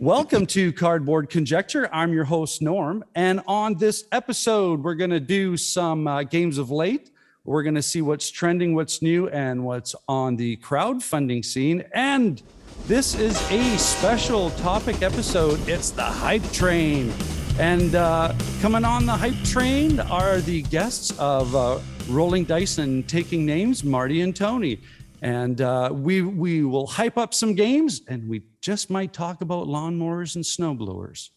Welcome to Cardboard Conjecture. I'm your host, Norm. And on this episode, we're going to do some uh, games of late. We're going to see what's trending, what's new, and what's on the crowdfunding scene. And this is a special topic episode. It's the hype train. And uh, coming on the hype train are the guests of uh, Rolling Dice and Taking Names, Marty and Tony. And uh, we, we will hype up some games and we just might talk about lawnmowers and snowblowers.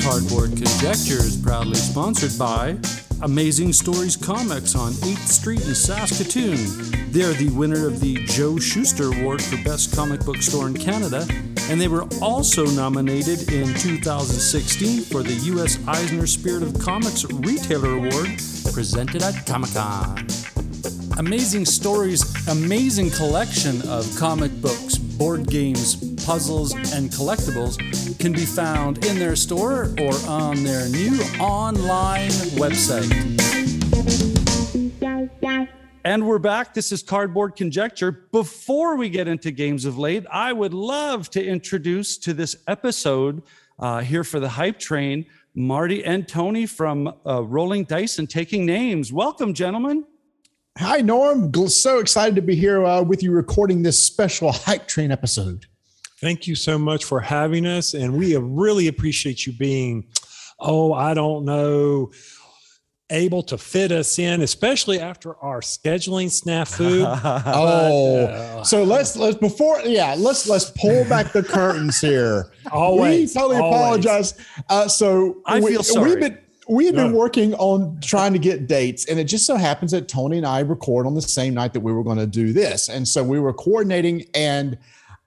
Cardboard Conjecture is proudly sponsored by Amazing Stories Comics on 8th Street in Saskatoon. They are the winner of the Joe Shuster Award for Best Comic Book Store in Canada, and they were also nominated in 2016 for the U.S. Eisner Spirit of Comics Retailer Award presented at Comic Con. Amazing Stories' amazing collection of comic books, board games, puzzles, and collectibles can be found in their store or on their new online website. And we're back. This is Cardboard Conjecture. Before we get into games of late, I would love to introduce to this episode uh, here for the Hype Train Marty and Tony from uh, Rolling Dice and Taking Names. Welcome, gentlemen. Hi, Norm. So excited to be here uh, with you recording this special Hype Train episode. Thank you so much for having us. And we really appreciate you being, oh, I don't know, able to fit us in, especially after our scheduling snafu. oh, uh, so let's let's before yeah let's let's pull back the curtains here. Always, we totally always. apologize. Uh, so I we, feel sorry. We've been we have been working on trying to get dates, and it just so happens that Tony and I record on the same night that we were going to do this, and so we were coordinating, and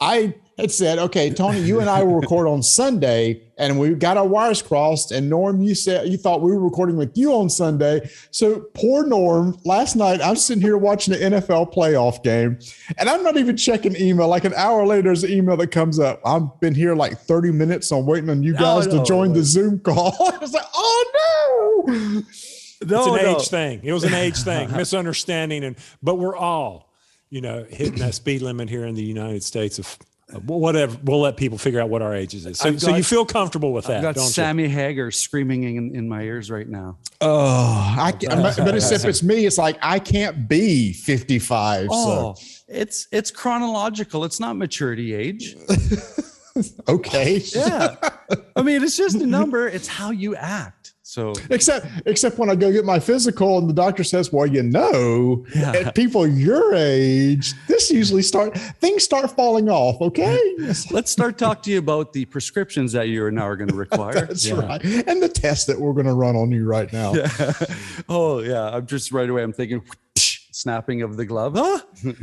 I had said, "Okay, Tony, you and I will record on Sunday," and we got our wires crossed. And Norm, you said you thought we were recording with you on Sunday, so poor Norm. Last night, I'm sitting here watching the NFL playoff game, and I'm not even checking email. Like an hour later, there's an email that comes up. I've been here like 30 minutes. I'm waiting on you No, guys no. to join the Zoom call. I was like, "Oh no!" it's an age thing. It was an age thing, misunderstanding, and but we're all, you know, hitting that speed limit here in the United States of of whatever. We'll let people figure out what our ages is. So, I've so you feel comfortable with that, I've got don't Sammy Hagar screaming in, in my ears right now. Oh, I can't, but it's, if it's me, it's like I can't be 55. Oh, it's it's chronological. It's not maturity age. Okay. Yeah. I mean, it's just a number. It's how you act. So Except except when I go get my physical and the doctor says, "Well, you know, Yeah. at people your age, this usually start things start falling off." Okay, let's start talk to you about the prescriptions that you are now going to require. that's Yeah. right, and the test that we're going to run on you right now. Yeah. Oh yeah. I'm just right away. I'm thinking snapping of the glove. Huh?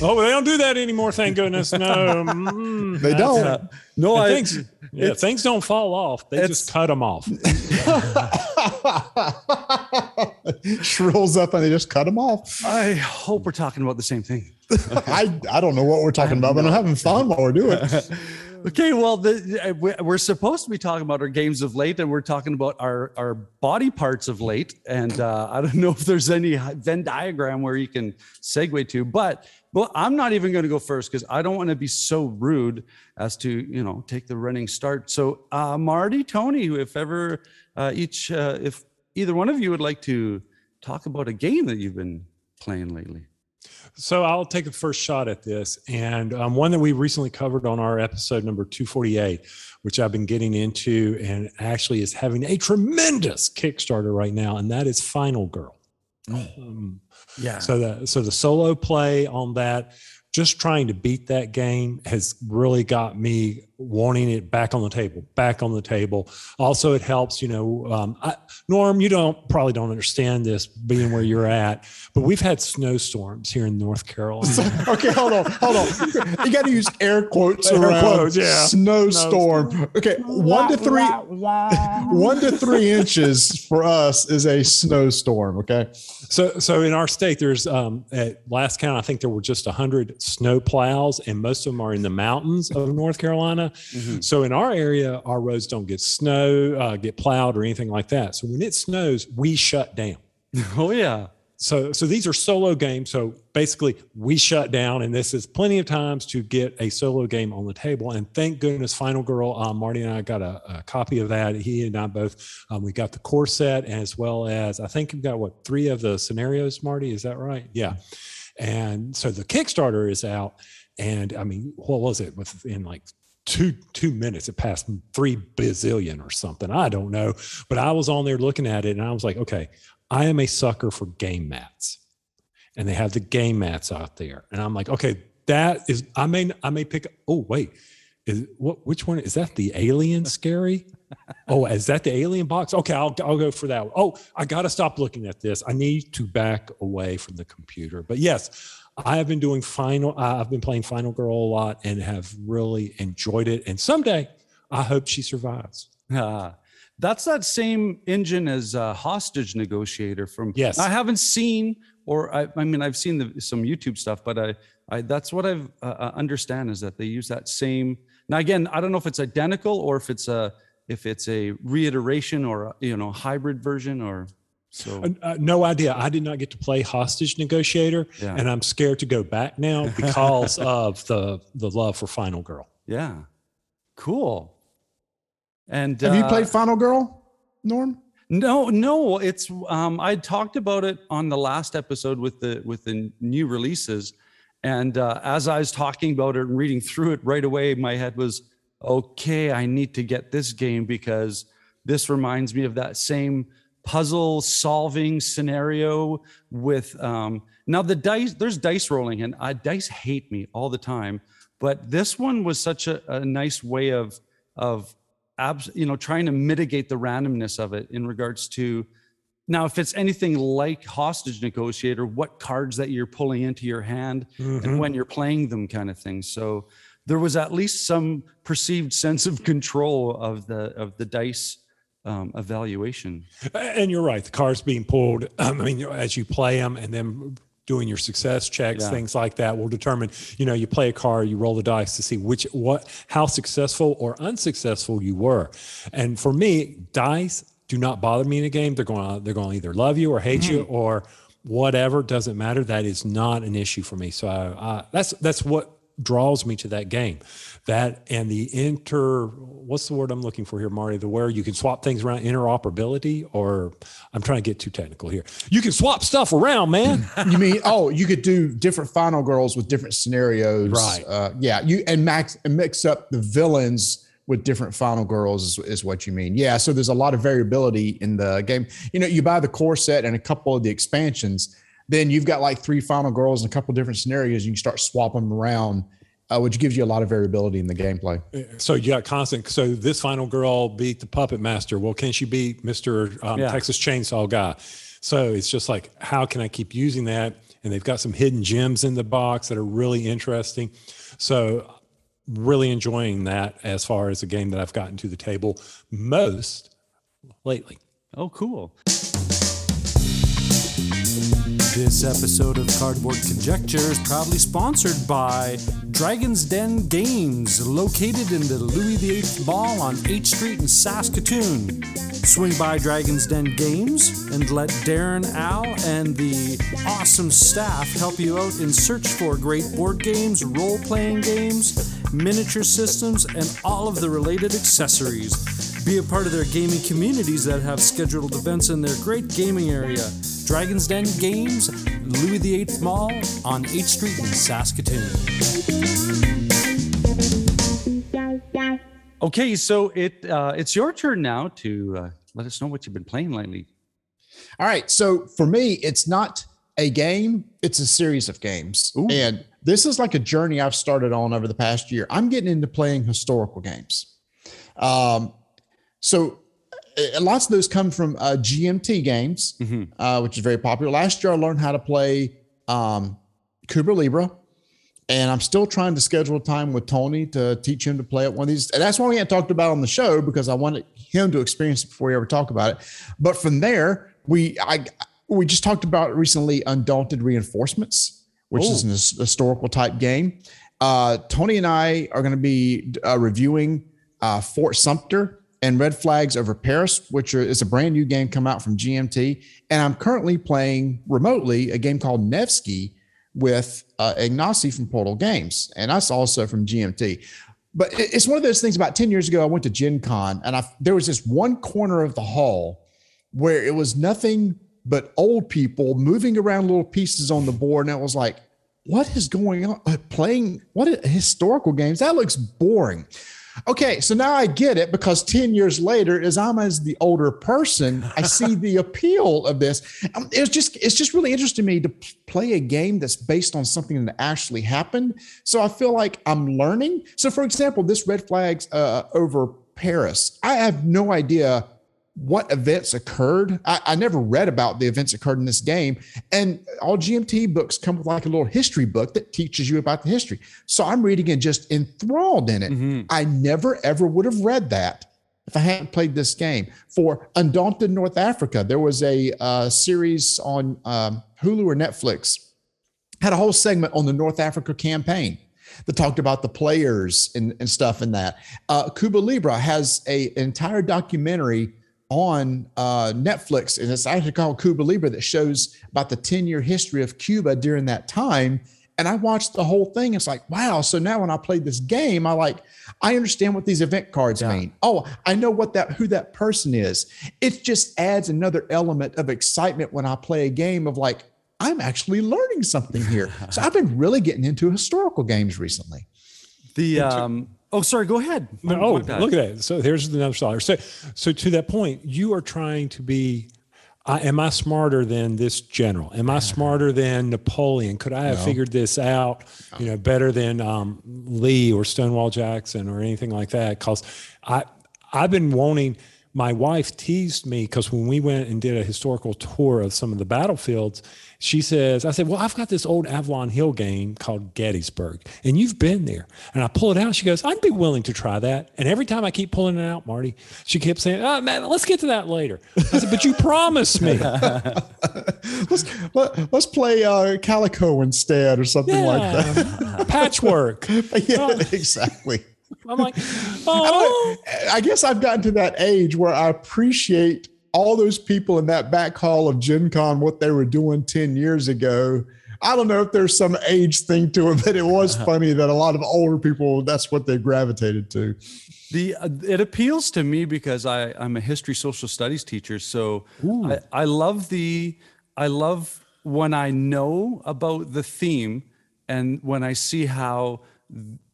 Oh, they don't do that anymore. Thank goodness. No, Mm, They don't. Yeah. No, I. things, yeah, things don't fall off. They just cut them off. Shrills up and they just cut them off. I hope we're talking about the same thing. I I don't know what we're talking about, but I'm having fun while we're doing it. Okay, well, the, uh, we- we're supposed to be talking about our games of late, and we're talking about our our body parts of late. And uh, I don't know if there's any Venn diagram where you can segue to, but but I'm not even going to go first because I don't want to be so rude as to you know take the running start. So uh, Marty, Tony, if ever uh, each uh, if either one of you would like to talk about a game that you've been playing lately. So I'll take a first shot at this, and um, one that we recently covered on our episode number 248, which I've been getting into, and actually is having a tremendous Kickstarter right now, and that is Final Girl. Um, Yeah. so the so the solo play on that, just trying to beat that game has really got me wanting it back on the table, back on the table. Also, it helps, you know, um, I, Norm, you don't probably don't understand this being where you're at, but we've had snowstorms here in North Carolina. okay, hold on, hold on. You got to use air quotes Air around quotes, yeah. snowstorm. Okay, one to three, one to three inches for us is a snowstorm. Okay, So, so in our state, there's um, at last count, I think there were just hundred snow plows, and most of them are in the mountains of North Carolina. Mhm. So in our area, our roads don't get snow, uh, get plowed, or anything like that. So when it snows, we shut down. Oh yeah. So, so these are solo games. So basically, we shut down, and this is plenty of times to get a solo game on the table. And thank goodness, Final Girl, um, Marty and I got a, a copy of that. He and I both, um, we got the core set as well as I think we've got what three of the scenarios. Marty, is that right? Yeah. And so the Kickstarter is out, and I mean, what was it? Within like two two minutes, it passed three bazillion or something. I don't know, but I was on there looking at it, and I was like, okay. I am a sucker for game mats. And they have the game mats out there. And I'm like, okay, that is I may I may pick oh wait. Is what which one is that the alien scary? oh, is that the alien box? Okay, I'll I'll go for that one. Oh, I gotta stop looking at this. I need to back away from the computer. But yes, I have been doing final uh, I've been playing Final Girl a lot and have really enjoyed it. And someday I hope she survives. Ah, that's that same engine as uh, hostage negotiator from. Yes. I haven't seen, or I, I mean, I've seen the, some YouTube stuff, but I, I that's what I've uh, uh, understand is that they use that same. Now again, I don't know if it's identical or if it's a if it's a reiteration or a, you know hybrid version or so. Uh, uh, no idea. I did not get to play hostage negotiator, Yeah. and I'm scared to go back now because of the the love for Final Girl. Yeah, cool. And have you uh, played Final Girl, Norm? No, no, it's um I talked about it on the last episode with the with the new releases and uh, as I was talking about it and reading through it right away my head was okay, I need to get this game because this reminds me of that same puzzle solving scenario with um now the dice there's dice rolling and I dice hate me all the time but this one was such a, a nice way of of abs, you know trying to mitigate the randomness of it in regards to now if it's anything like hostage negotiator what cards that you're pulling into your hand Mhm. and when you're playing them kind of thing so there was at least some perceived sense of control of the of the dice um, evaluation And you're right. The cards being pulled. Um, I mean, as you play them, and then doing your success checks, Yeah. things like that, will determine. You know, you play a card, you roll the dice to see which what how successful or unsuccessful you were. And for me, dice do not bother me in a game. They're going to they're going to either love you or hate you or whatever. Doesn't matter. That is not an issue for me. So I, I, that's that's what draws me to that game. That and the inter what's the word I'm looking for here, Marty? The where you can swap things around interoperability, or I'm trying to get too technical here. You can swap stuff around, man. you mean oh you could do different final girls with different scenarios Right. uh, yeah you and max and mix up the villains with different final girls is, is what you mean yeah so there's a lot of variability in the game you know you buy the core set and a couple of the expansions then you've got like three final girls and a couple different scenarios you can start swapping them around uh, which gives you a lot of variability in the gameplay so you got constant. So this final girl beat the puppet master. Well, can she beat Mister um, Yeah. Texas Chainsaw Guy? So it's just like, how can I keep using that? And they've got some hidden gems in the box that are really interesting. So really enjoying that as far as a game that I've gotten to the table most lately. oh cool This episode of Cardboard Conjecture is proudly sponsored by Dragon's Den Games, located in the Louis VIII Mall on 8th Street in Saskatoon. Swing by Dragon's Den Games and let Darren, Al, and the awesome staff help you out in search for great board games, role playing games, miniature systems, and all of the related accessories. Be a part of their gaming communities that have scheduled events in their great gaming area. Dragon's Den Games, Louis VIII Mall on 8th Street in Saskatoon. okay so it uh, it's your turn now to uh, let us know what you've been playing lately All right. So for me, it's not a game, it's a series of games. Ooh. And this is like a journey I've started on over the past year. I'm getting into playing historical games. Um, so lots of those come from uh, GMT games, mm-hmm. uh, which is very popular. Last year, I learned how to play um, Cuba Libre, and I'm still trying to schedule time with Tony to teach him to play at one of these. And that's why we hadn't talked about on the show because I wanted him to experience it before we ever talk about it. But from there, we I we just talked about recently Undaunted Reinforcements, which Ooh. is an historical type game. Uh, Tony and I are going to be uh, reviewing uh, Fort Sumter and Red Flags over Paris, which is a brand new game come out from GMT. And I'm currently playing remotely a game called Nevsky with uh, Ignacy from Portal Games, and that's also from GMT. But it's one of those things. About ten years ago, I went to Gen Con, and I there was this one corner of the hall where it was nothing but old people moving around little pieces on the board, and it was like, what is going on? Uh, playing what historical games? That looks boring. Okay, so now I get it because 10 years later, as I'm as the older person, I see the appeal of this. Um, it's just it's just really interesting to me to play a game that's based on something that actually happened. So I feel like I'm learning. So for example, this red flags uh, over Paris, I have no idea what events occurred. I, I, never read about the events occurred in this game. And all GMT books come with like a little history book that teaches you about the history. So I'm reading and just enthralled in it. Mm-hmm. I never ever would have read that if I hadn't played this game. For Undaunted North Africa, there was a uh, series on um, Hulu or Netflix, had a whole segment on the North Africa campaign that talked about the players and, and stuff in that. Uh, Cuba Libre has a, an entire documentary on uh, Netflix, and it's actually called Cuba Libre that shows about the 10 year history of Cuba during that time. And I watched the whole thing. It's like, wow. So now when I played this game, I like, I understand what these event cards yeah. mean. Oh, I know what that who that person is. It just adds another element of excitement when I play a game of like, I'm actually learning something here. so I've been really getting into historical games recently. The um Oh, sorry. Go ahead. No, oh, look at that. So here's another scholar. So, so to that point, you are trying to be. I, am I smarter than this general? Am I smarter than Napoleon? Could I have no. figured this out, you know, better than um, Lee or Stonewall Jackson or anything like that? Because I, I've been wanting. My wife teased me because when we went and did a historical tour of some of the battlefields, she says, I said, Well, I've got this old Avalon Hill game called Gettysburg, and you've been there. And I pull it out. She goes, I'd be willing to try that. And every time I keep pulling it out, Marty, she kept saying, Oh, man, let's get to that later. I said, But you promised me. let's, let, us play uh, Calico instead or something yeah, like that. Patchwork. yeah, exactly. I'm like, oh. I, I guess I've gotten to that age where I appreciate all those people in that back hall of Gen Con, what they were doing 10 years ago. I don't know if there's some age thing to it, but it was funny that a lot of older people, that's what they gravitated to. The uh, it appeals to me because I I'm a history social studies teacher, so I, I love the I love when I know about the theme and when I see how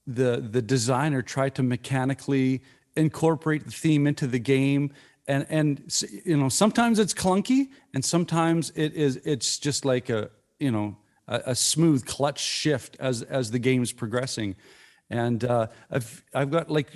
the the designer tried to mechanically incorporate the theme into the game and and you know sometimes it's clunky and sometimes it is it's just like a you know a, a smooth clutch shift as as the game's progressing and uh, I've I've got like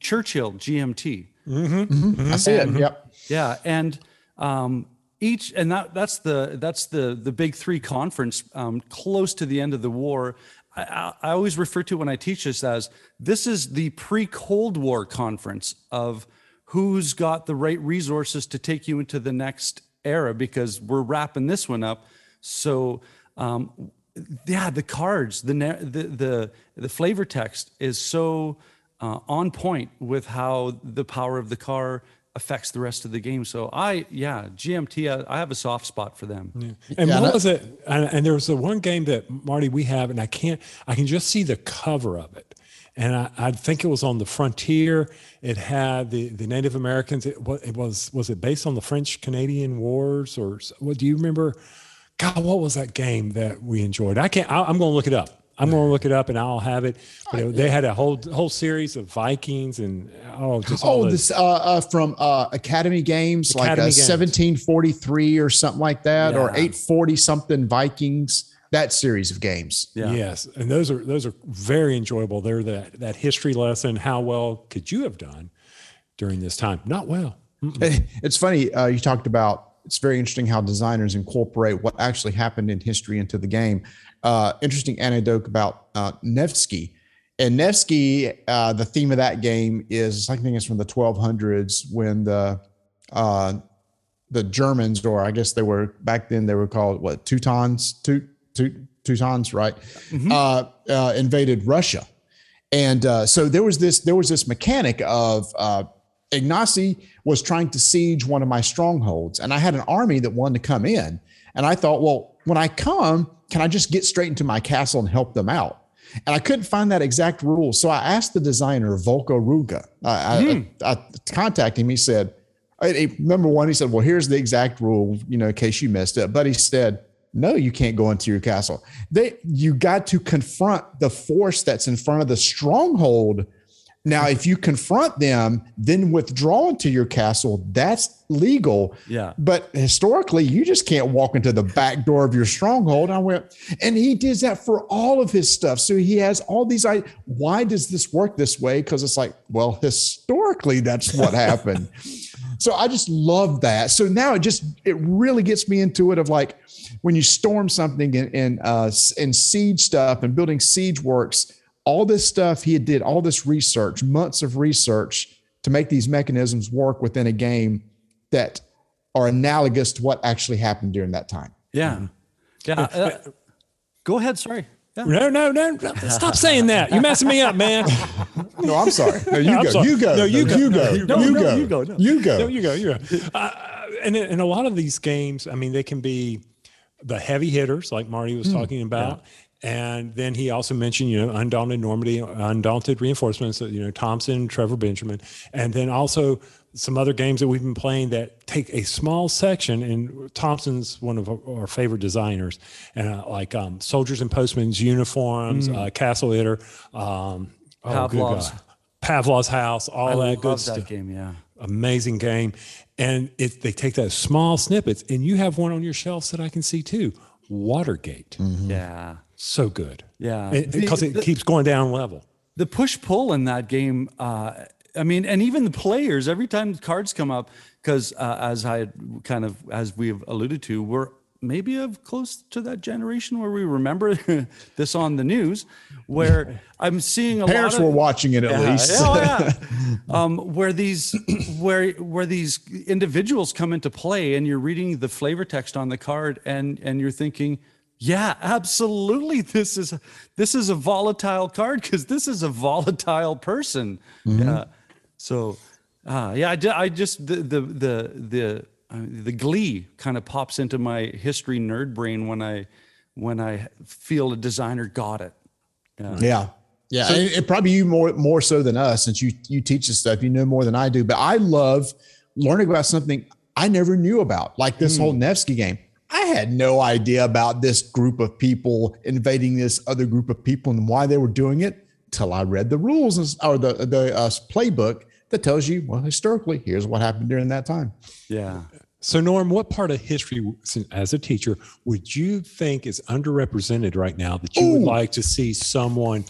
Churchill GMT. Mm-hmm. Mm-hmm. I see and, it. Yep. Yeah, and um, each and that that's the that's the the big three conference um, close to the end of the war. I, I always refer to when I teach this as this is the pre Cold War conference of who's got the right resources to take you into the next era because we're wrapping this one up. So, um, yeah, the cards, the, the, the, the flavor text is so uh, on point with how the power of the car affects the rest of the game. So I, yeah, GMT, I, I have a soft spot for them. Yeah. And yeah, what was it? And, and there was the one game that Marty we have, and I can't, I can just see the cover of it and I, I, think it was on the frontier. It had the, the Native Americans. It, it was was it based on the French Canadian Wars or what? Do you remember? God, what was that game that we enjoyed? I can't. I, am going to look it up. I'm going to look it up and I'll have it. But it, they had a whole whole series of Vikings and oh, just oh, this uh, uh, from uh, Academy Games, Academy like Games. 1743 or something like that, yeah. or 840 something Vikings. that series of games. Yeah. Yes, and those are those are very enjoyable. They're that that history lesson. How well could you have done during this time? Not well. It's funny. Uh, you talked about it's very interesting how designers incorporate what actually happened in history into the game. Uh, interesting anecdote about uh, Nevsky. And Nevsky, uh, the theme of that game is I think it's from the 1200s when the uh, the Germans, or I guess they were back then, they were called what Teutons, Teut, Teut, Teutons, right? Uh, uh, invaded Russia, and uh, so there was this there was this mechanic of uh, Ignacy was trying to siege one of my strongholds, and I had an army that wanted to come in, and I thought, well, when I come, can I just get straight into my castle and help them out? And I couldn't find that exact rule, so I asked the designer Volko Ruhnke. I, I, hmm. I contacted him. He said, number one, he said, well, here's the exact rule, you know, in case you missed it. But he said, no, you can't go into your castle. They, you got to confront the force that's in front of the stronghold. Now, if you confront them, then withdraw into your castle. That's legal. Yeah. But historically, you just can't walk into the back door of your stronghold. I went, and he did that for all of his stuff. So he has all these. I why does this work this way? Because it's like, well, historically, that's what happened. So I just love that. So now it just it really gets me into it of like when you storm something and and uh and siege stuff and building siege works, all this stuff he did all this research, months of research to make these mechanisms work within a game that are analogous to what actually happened during that time. Yeah. Yeah. uh, go ahead. Sorry. Yeah. No, no, no! Stop saying that. You're messing me up, man. No, I'm sorry. No, you I'm go. sorry. You go. No, you go. You No, go. you go. You go. you go. No. You go. No, you go. You go. Uh, and and a lot of these games, I mean, they can be the heavy hitters, like Marty was talking about. And then he also mentioned, you know, undaunted Normandy, undaunted reinforcements, you know, Thompson, Trevor Benjamin, and then also some other games that we've been playing that take a small section. And Thompson's one of our, favorite designers, and uh, like um, soldiers and postmen's uniforms, uh, Castle Itter, um, oh, Pavlov's. Pavlov's house, all I that good love stuff that game. Yeah. amazing game. And it, they take those small snippets, and you have one on your shelves that I can see too. Watergate, Yeah. So good. Yeah. because The- it the- keeps going down level. the push pull in that game uh, i mean and even the players every time cards come up because uh, as i kind of as we've alluded to we're maybe of close to that generation where we remember this on the news where i'm seeing a Parents lot of, were watching it at yeah, least. yeah, oh, yeah. um, where these where where these individuals come into play and you're reading the flavor text on the card and and you're thinking yeah absolutely this is this is a volatile card because this is a volatile person yeah so uh, yeah I, I just the the the the uh, the glee kind of pops into my history nerd brain when i when i feel a designer got it Yeah. Yeah. and it, probably you more more so than us since you you teach this stuff. You know more than I do. But I love learning about something I never knew about, like this whole Nevsky game. I had no idea about this group of people invading this other group of people and why they were doing it till I read the rules or the the uh, playbook that tells you, well, historically, here's what happened during that time. yeah So, Norm, what part of history, as a teacher, would you think is underrepresented right now that you would like to see someone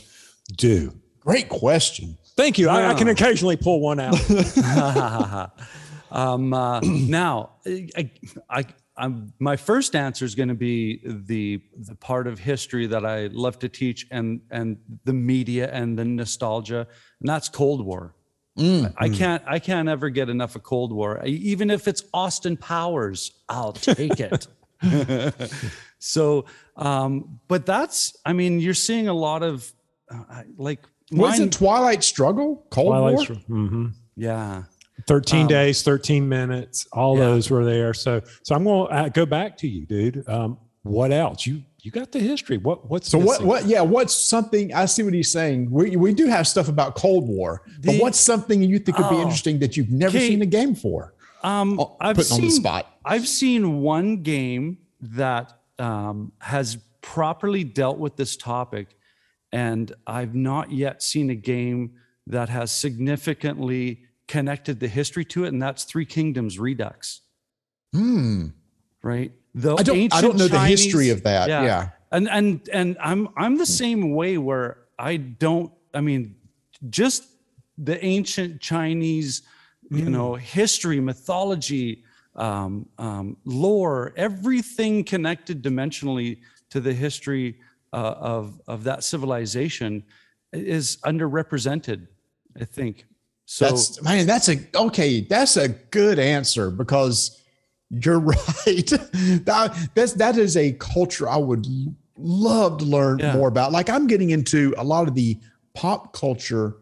do? Great question. Thank you. I, I can occasionally pull one out. um, uh, now, I, I, I'm, my first answer is going to be the the part of history that I love to teach, and and the media and the nostalgia, and that's Cold War. Mm. I can't I can't ever get enough of Cold War, even if it's Austin Powers. I'll take it. so, um, but that's I mean, you're seeing a lot of uh, like Was mine- it Twilight Struggle? Cold War? Twilight's- mhm. yeah. 13 Um, days 13 minutes all yeah. those were there so so i'm going to uh, go back to you dude um, what else you you got the history what what's So what? missing? What? Yeah. What's something? I see what he's saying. We we do have stuff about Cold War, but what's something you think would be Oh. interesting that you've never Okay. seen a game for? Um, Oh, I've seen, on the spot. I've seen one game that um, has properly dealt with this topic, and I've not yet seen a game that has significantly connected the history to it, and that's Three Kingdoms Redux. Hmm. Right? The I don't. I don't know the history of that. Yeah. and and and i'm i'm the same way where i don't i mean just the ancient chinese you Mm. know history mythology um, um, lore everything connected dimensionally to the history uh, of of that civilization is underrepresented i think so that's man, that's a okay. That's a good answer because you're right. that, that's that is a culture I would love to learn Yeah. more about. Like I'm getting into a lot of the pop culture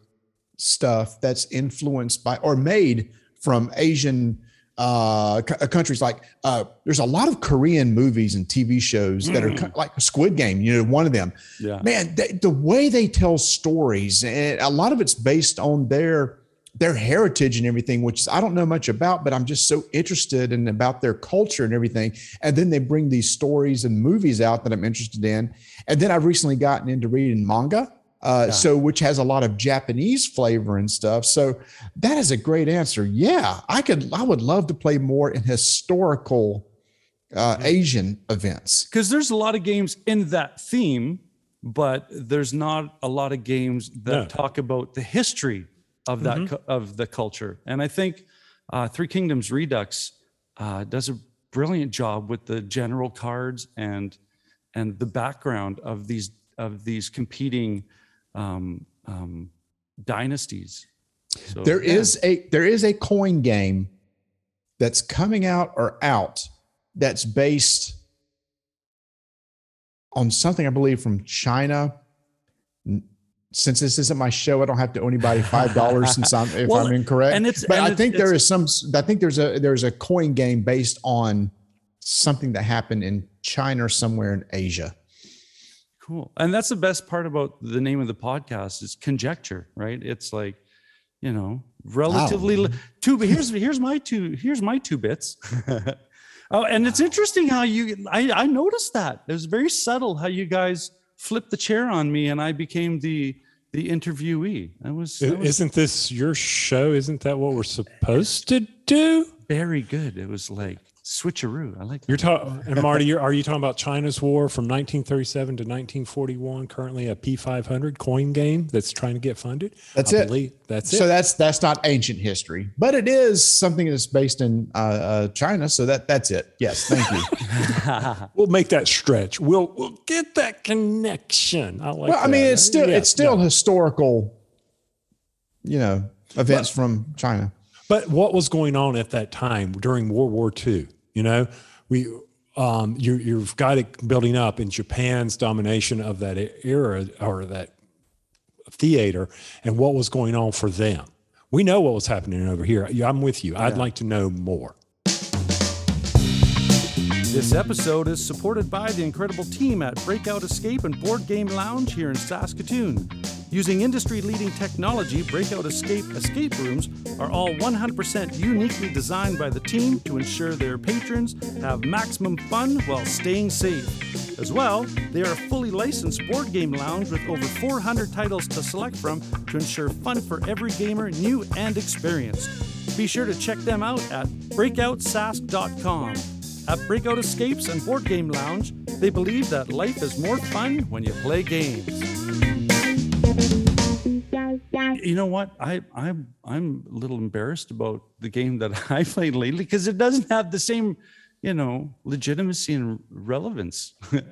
stuff that's influenced by or made from Asian uh c- countries like uh there's a lot of korean movies and tv shows that are like squid game you know one of them yeah man they, the way they tell stories and a lot of it's based on their their heritage and everything which i don't know much about but i'm just so interested in about their culture and everything. And then they bring these stories and movies out that i'm interested in. And then i've recently gotten into reading manga uh, Yeah. so which has a lot of japanese flavor and stuff. So that is a great answer. Yeah i could i would love to play more in historical uh, asian events. Because there's a lot of games in that theme, but there's not a lot of games that No. talk about the history of that cu- of the culture. And I think uh, Three Kingdoms Redux uh, does a brilliant job with the general cards and and the background of these of these competing um, um, dynasties. So, There yeah. is a there is a coin game that's coming out or out that's based on something I believe from China. Since this isn't my show, I don't have to owe anybody five dollars since I'm if Well, I'm incorrect. and it's- but and I it's- think there is some. I think there's a there's a coin game based on something that happened in China or somewhere in Asia. Cool. And that's the best part about the name of the podcast is conjecture, right? It's like, you know, relatively li- two but here's here's my two here's my two bits. oh, and it's interesting how you I I noticed that. It was very subtle how you guys flipped the chair on me and I became the the interviewee. That was, that was Isn't this your show? Isn't that what we're supposed to do? very good. It was like switcheroo. I like that. You're talking, and Marty, you're, are you talking about China's war from 1937 to 1941? Currently, a P500 coin game that's trying to get funded. That's I it. Believe, that's so it. that's that's not ancient history, but it is something that's based in uh, uh, China. So that that's it. Yes, thank you. We'll make that stretch. We'll we'll get that connection. I like. well, I mean, it's still Yeah, it's still yeah. historical, you know, events from China. But what was going on at that time during World War II? You know, we um, you, you've got it building up in Japan's domination of that era or that theater, and what was going on for them. We know what was happening over here. Yeah, I'm with you. I'd like to know more. This episode is supported by the incredible team at Breakout Escape and Board Game Lounge here in Saskatoon. Using industry leading technology, Breakout Escape escape rooms are all 100% uniquely designed by the team to ensure their patrons have maximum fun while staying safe. As well, they are a fully licensed board game lounge with over 400 titles to select from to ensure fun for every gamer, new and experienced. Be sure to check them out at breakoutsask.com. At Breakout Escapes and Board Game Lounge, they believe that life is more fun when you play games. You know what? I, I'm I'm a little embarrassed about the game that I played lately because it doesn't have the same, you know, legitimacy and relevance.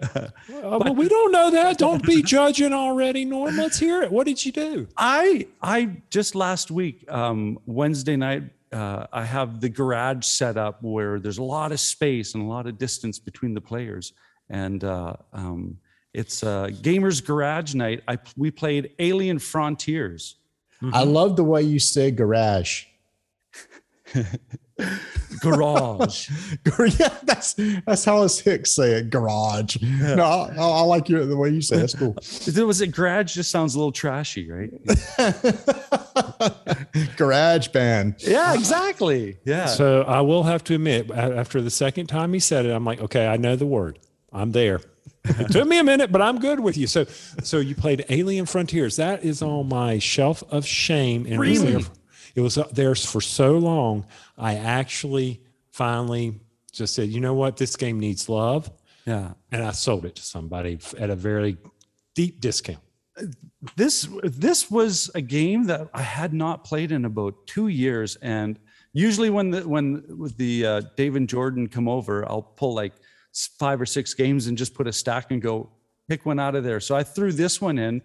Uh, but we don't know that. Don't be judging already, Norm. Let's hear it. What did you do? I I just last week, um, Wednesday night, uh, I have the garage set up where there's a lot of space and a lot of distance between the players, and uh, um, it's a gamers garage night. I we played Alien Frontiers. I mm-hmm. love the way you say garage. Garage. yeah, that's that's how us Hicks say it. Garage. No, I, I like your the way you say it. That's cool. there was a garage. Just sounds a little trashy, right? garage band. yeah, exactly. Yeah. So I will have to admit, after the second time he said it, I'm like, okay, I know the word. I'm there. It took me a minute, but I'm good with you. So, so you played Alien Frontiers. That is on my shelf of shame, and it was there. Really? It was there for so long. I actually finally just said, you know what, this game needs love. Yeah. and I sold it to somebody at a very deep discount. this this was a game that I had not played in about two years, and usually when the when with the uh, Dave and Jordan come over, I'll pull like five or six games and just put a stack and go pick one out of there. So I threw this one in,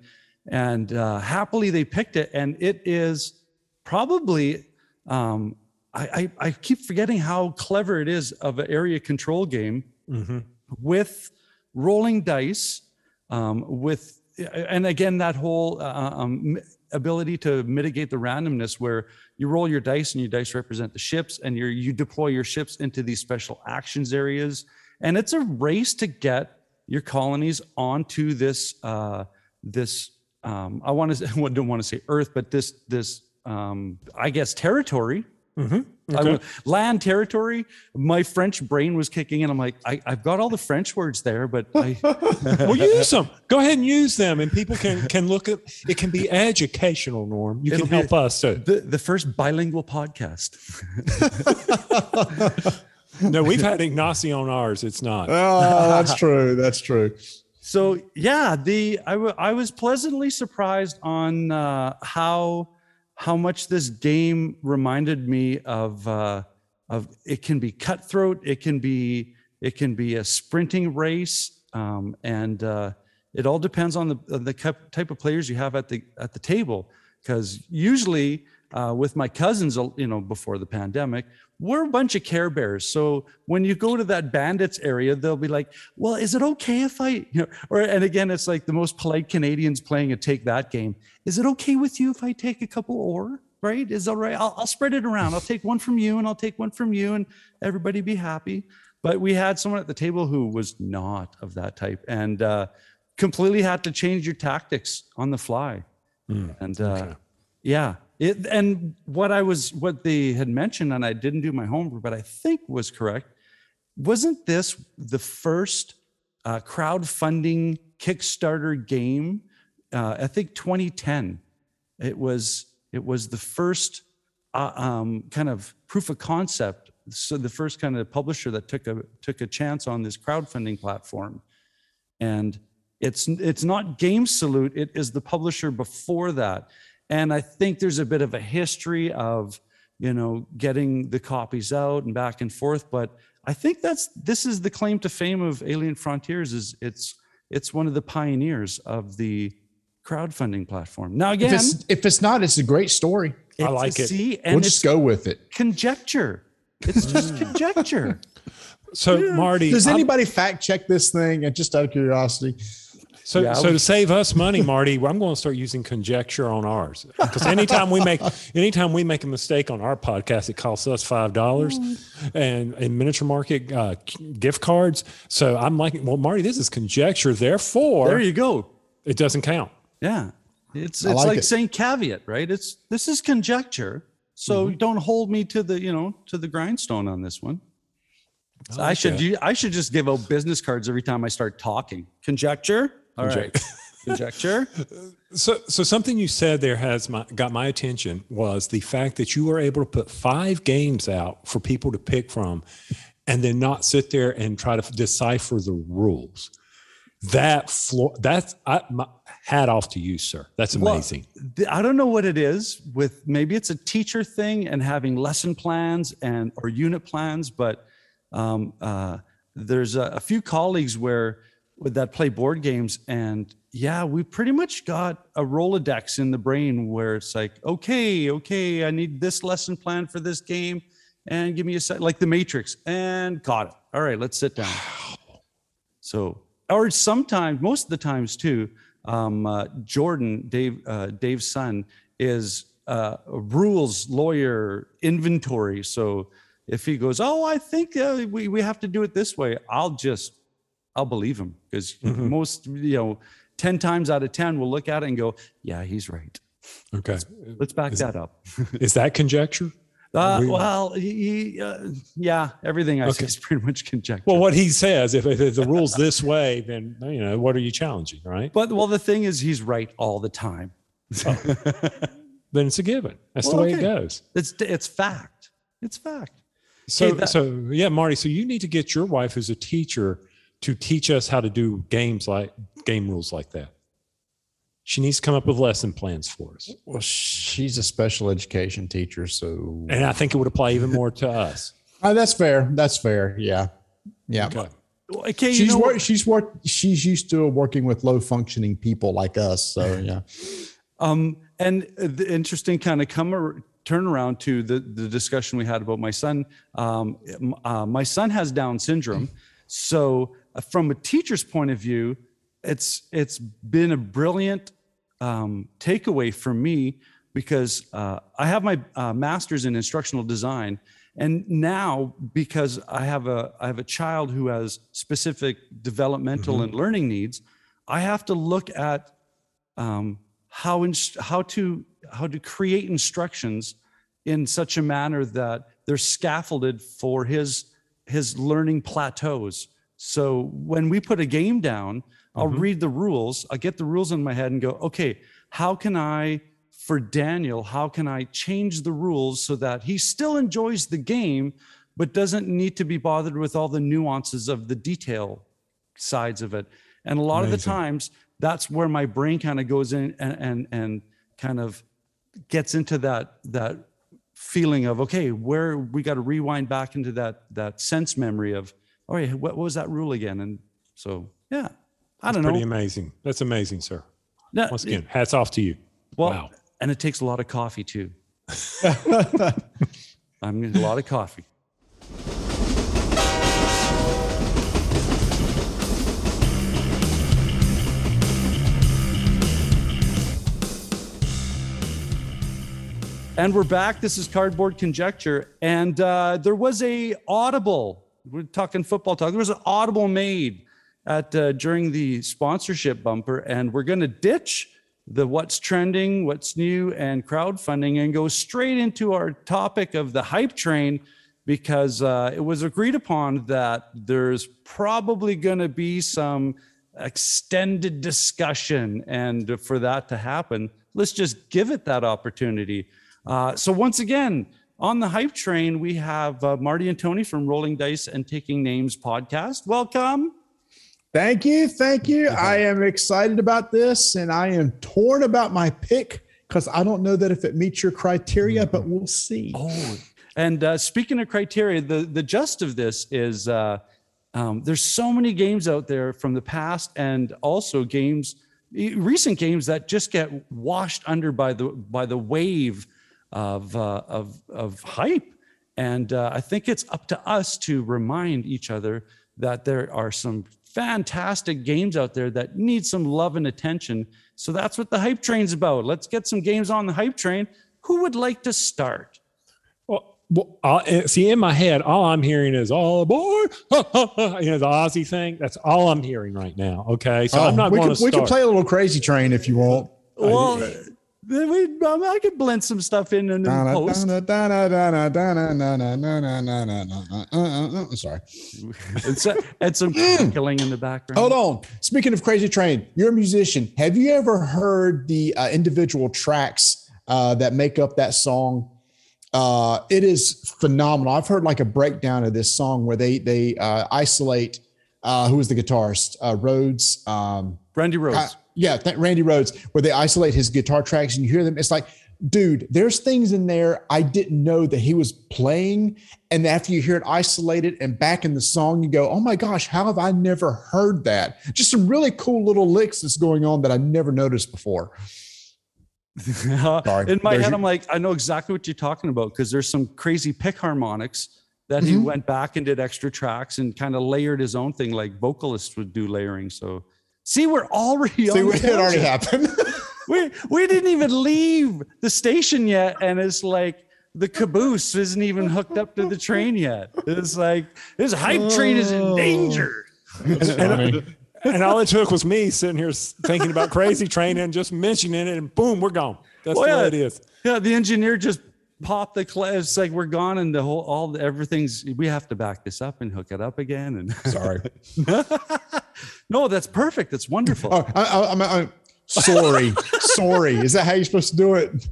and uh, happily they picked it, and it is probably. Um, I, I, I keep forgetting how clever it is of an area control game Mm-hmm. with rolling dice um, with and again that whole uh, um, ability to mitigate the randomness where you roll your dice and your dice represent the ships and you you deploy your ships into these special actions areas and it's a race to get your colonies onto this uh, this um, I want to don't want to say Earth but this this um, I guess territory Mm-hmm. W- land territory. My French brain was kicking in. I'm like, I, I've got all the French words there, but I, well, use them. Go ahead and use them, and people can can look at. It can be educational, Norm. You It'll can help us too. the the first bilingual podcast. No, we've had Ignacio on ours. It's not. Oh, that's true. That's true. So yeah, the I I was pleasantly surprised on uh, how how much this game reminded me of uh, of it can be cutthroat, it can be it can be a sprinting race, um, and uh, it all depends on the the type of players you have at the at the table. Because usually uh, with my cousins, you know, before the pandemic, we're a bunch of Care Bears. So when you go to that bandits area, they'll be like, "Well, is it okay if I?" You know, or and again, it's like the most polite Canadians playing a take that game. Is it okay with you if I take a couple ore? Right? Is all right. I'll, I'll spread it around. I'll take one from you, and I'll take one from you, and everybody be happy. But we had someone at the table who was not of that type, and uh, completely had to change your tactics on the fly. And uh, okay. yeah, it, and what I was, what they had mentioned, and I didn't do my homework, but I think was correct. Wasn't this the first uh, crowdfunding Kickstarter game? Uh, I think 2010. It was. It was the first uh, um, kind of proof of concept. So the first kind of publisher that took a took a chance on this crowdfunding platform, and it's it's not Game Salute. It is the publisher before that, and I think there's a bit of a history of you know getting the copies out and back and forth. But I think that's this is the claim to fame of Alien Frontiers. Is it's it's one of the pioneers of the crowdfunding platform. Now If again, it's if it's not, it's a great story. I it's like it. C and We'll just go with it. conjecture. It's just mm. conjecture. So, Marty, Does I'm- anybody fact check this thing? And just out of curiosity, So, Yeah, so to save us money, Marty, I'm going to start using conjecture on ours because anytime we make anytime we make a mistake on our podcast, it costs us five dollars, and in miniature market uh, gift cards. So I'm like, well, Marty, this is conjecture, therefore There you go. it doesn't count. Yeah. It's I it's like like it. saying caveat, right? It's this is conjecture. So Mm-hmm. don't hold me to the, you know, to the grindstone on this one. So I should Okay. you, I should just give out business cards every time I start talking. Conjecture. All right. Conjec- Conjecture. So, so something you said there has my, got my attention was the fact that you were able to put five games out for people to pick from, and then not sit there and try to decipher the rules. That floor, that's I, my, hat off to you, sir. That's amazing. the- I don't know what it is with maybe it's a teacher thing and having lesson plans and or unit plans, but um, uh, there's a, a few colleagues where with that play board games and yeah, we pretty much got a Rolodex in the brain where it's like, okay, okay, I need this lesson plan for this game and give me a set like the Matrix and got it. All right, let's sit down. So, or sometimes, most of the times too, um, uh, Jordan, Dave, uh, Dave's son, is uh, a rules lawyer inventory. So if he goes, oh, I think uh, we we have to do it this way, I'll just I'll believe him because most you know ten times out of ten we'll look at it and go, yeah, he's right. Okay, Let's back that up. is that conjecture? Uh, We- well, he, uh, yeah, everything I say is pretty much conjecture. Well, what he says, if, if the rules this way, then you know what are you challenging, right? but well, the thing is, he's right all the time. Then it's a given. That's Well, the way okay. it goes. It's it's fact. It's fact. So, that- so yeah, Marty. So you need to get your wife, who's a teacher, to teach us how to do games like game rules like that. She needs to come up with lesson plans for us. Well, she's a special education teacher, so And I think it would apply even more to us. Uh, that's fair. That's fair. Yeah, yeah. Okay. Okay, you She's know what? worked. She's worked. She's used to working with low functioning people like us. So yeah. Um, and the interesting kind of come ar- turn around to the, the discussion we had about my son. Um, uh, my son has Down syndrome. So from a teacher's point of view, it's, it's been a brilliant um, takeaway for me because uh, I have my uh, master's in instructional design. And now, because I have a I have a child who has specific developmental and learning needs, I have to look at um, how inst- how to how to create instructions in such a manner that they're scaffolded for his his learning plateaus. So when we put a game down, I'll mm-hmm. read the rules, I'll get the rules in my head and go, okay, how can I for Daniel, how can I change the rules so that he still enjoys the game but doesn't need to be bothered with all the nuances of the detail sides of it. And a lot of the times that's where my brain kind of goes in and, and and kind of gets into that that feeling of okay, where we got to rewind back into that that sense memory of all right, what, what was that rule again? And so yeah, I don't know. Pretty amazing. That's amazing, sir. No, Once again, hats off to you. well, wow. and it takes a lot of coffee too. I'm getting a lot of coffee. And we're back. This is Cardboard Conjecture. And uh, there was a audible. We're talking football talk. There was an audible made at uh, during the sponsorship bumper, and we're going to ditch the what's trending, what's new, and crowdfunding, and go straight into our topic of the hype train, because uh, it was agreed upon that there's probably going to be some extended discussion, and for that to happen, let's just give it that opportunity. Uh, so once again, on the hype train, we have uh, Marty and Tony from Rolling Dice and Taking Names podcast. Welcome. Thank you. Thank you. I am excited about this and I am torn about my pick because I don't know that if it meets your criteria, but we'll see. Oh, and uh, speaking of criteria, the the gist of this is uh, um, there's so many games out there from the past, and also games, recent games that just get washed under by the by the wave of uh, of of hype. And uh, I think it's up to us to remind each other that there are some fantastic games out there that need some love and attention. So that's what the hype train's about. Let's get some games on the hype train. Who would like to start? Well, well uh, see, in my head, all I'm hearing is "all aboard," you know, the Aussie thing. That's all I'm hearing right now. Okay, so I'm Oh, not we going can, to we can play a little crazy train if you want. Well, then then We, I could blend some stuff in and post. I'm sorry. and some killing in the background. Hold on. Speaking of Crazy Train, you're a musician. Have you ever heard the uh, individual tracks uh, that make up that song? Uh, it is phenomenal. I've heard like a breakdown of this song where they they isolate who was the guitarist, Rhoads, um, Rhoads yeah, th- Randy Rhoads, where they isolate his guitar tracks and you hear them. It's like, dude, there's things in there I didn't know that he was playing. And after you hear it isolated and back in the song, you go, oh my gosh, how have I never heard that? Just some really cool little licks that's going on that I never noticed before. Sorry. in my There's head, your- I'm like, I know exactly what you're talking about because there's some crazy pick harmonics that he Mhm. went back and did extra tracks and kind of layered his own thing like vocalists would do layering. So, see, we're already See, on the it already happened. we we didn't even leave the station yet, and it's like the caboose isn't even hooked up to the train yet. It's like this hype train is in danger. and all it took was me sitting here thinking about Crazy Train and just mentioning it, and boom, we're gone. That's Well, the way yeah. it is. Yeah, the engineer just popped the clay. It's like we're gone, and the whole all the, everything's. We have to back this up and hook it up again. And Sorry. no, that's perfect. That's wonderful. Oh, I, I, I'm, I'm sorry. sorry. Is that how you're supposed to do it?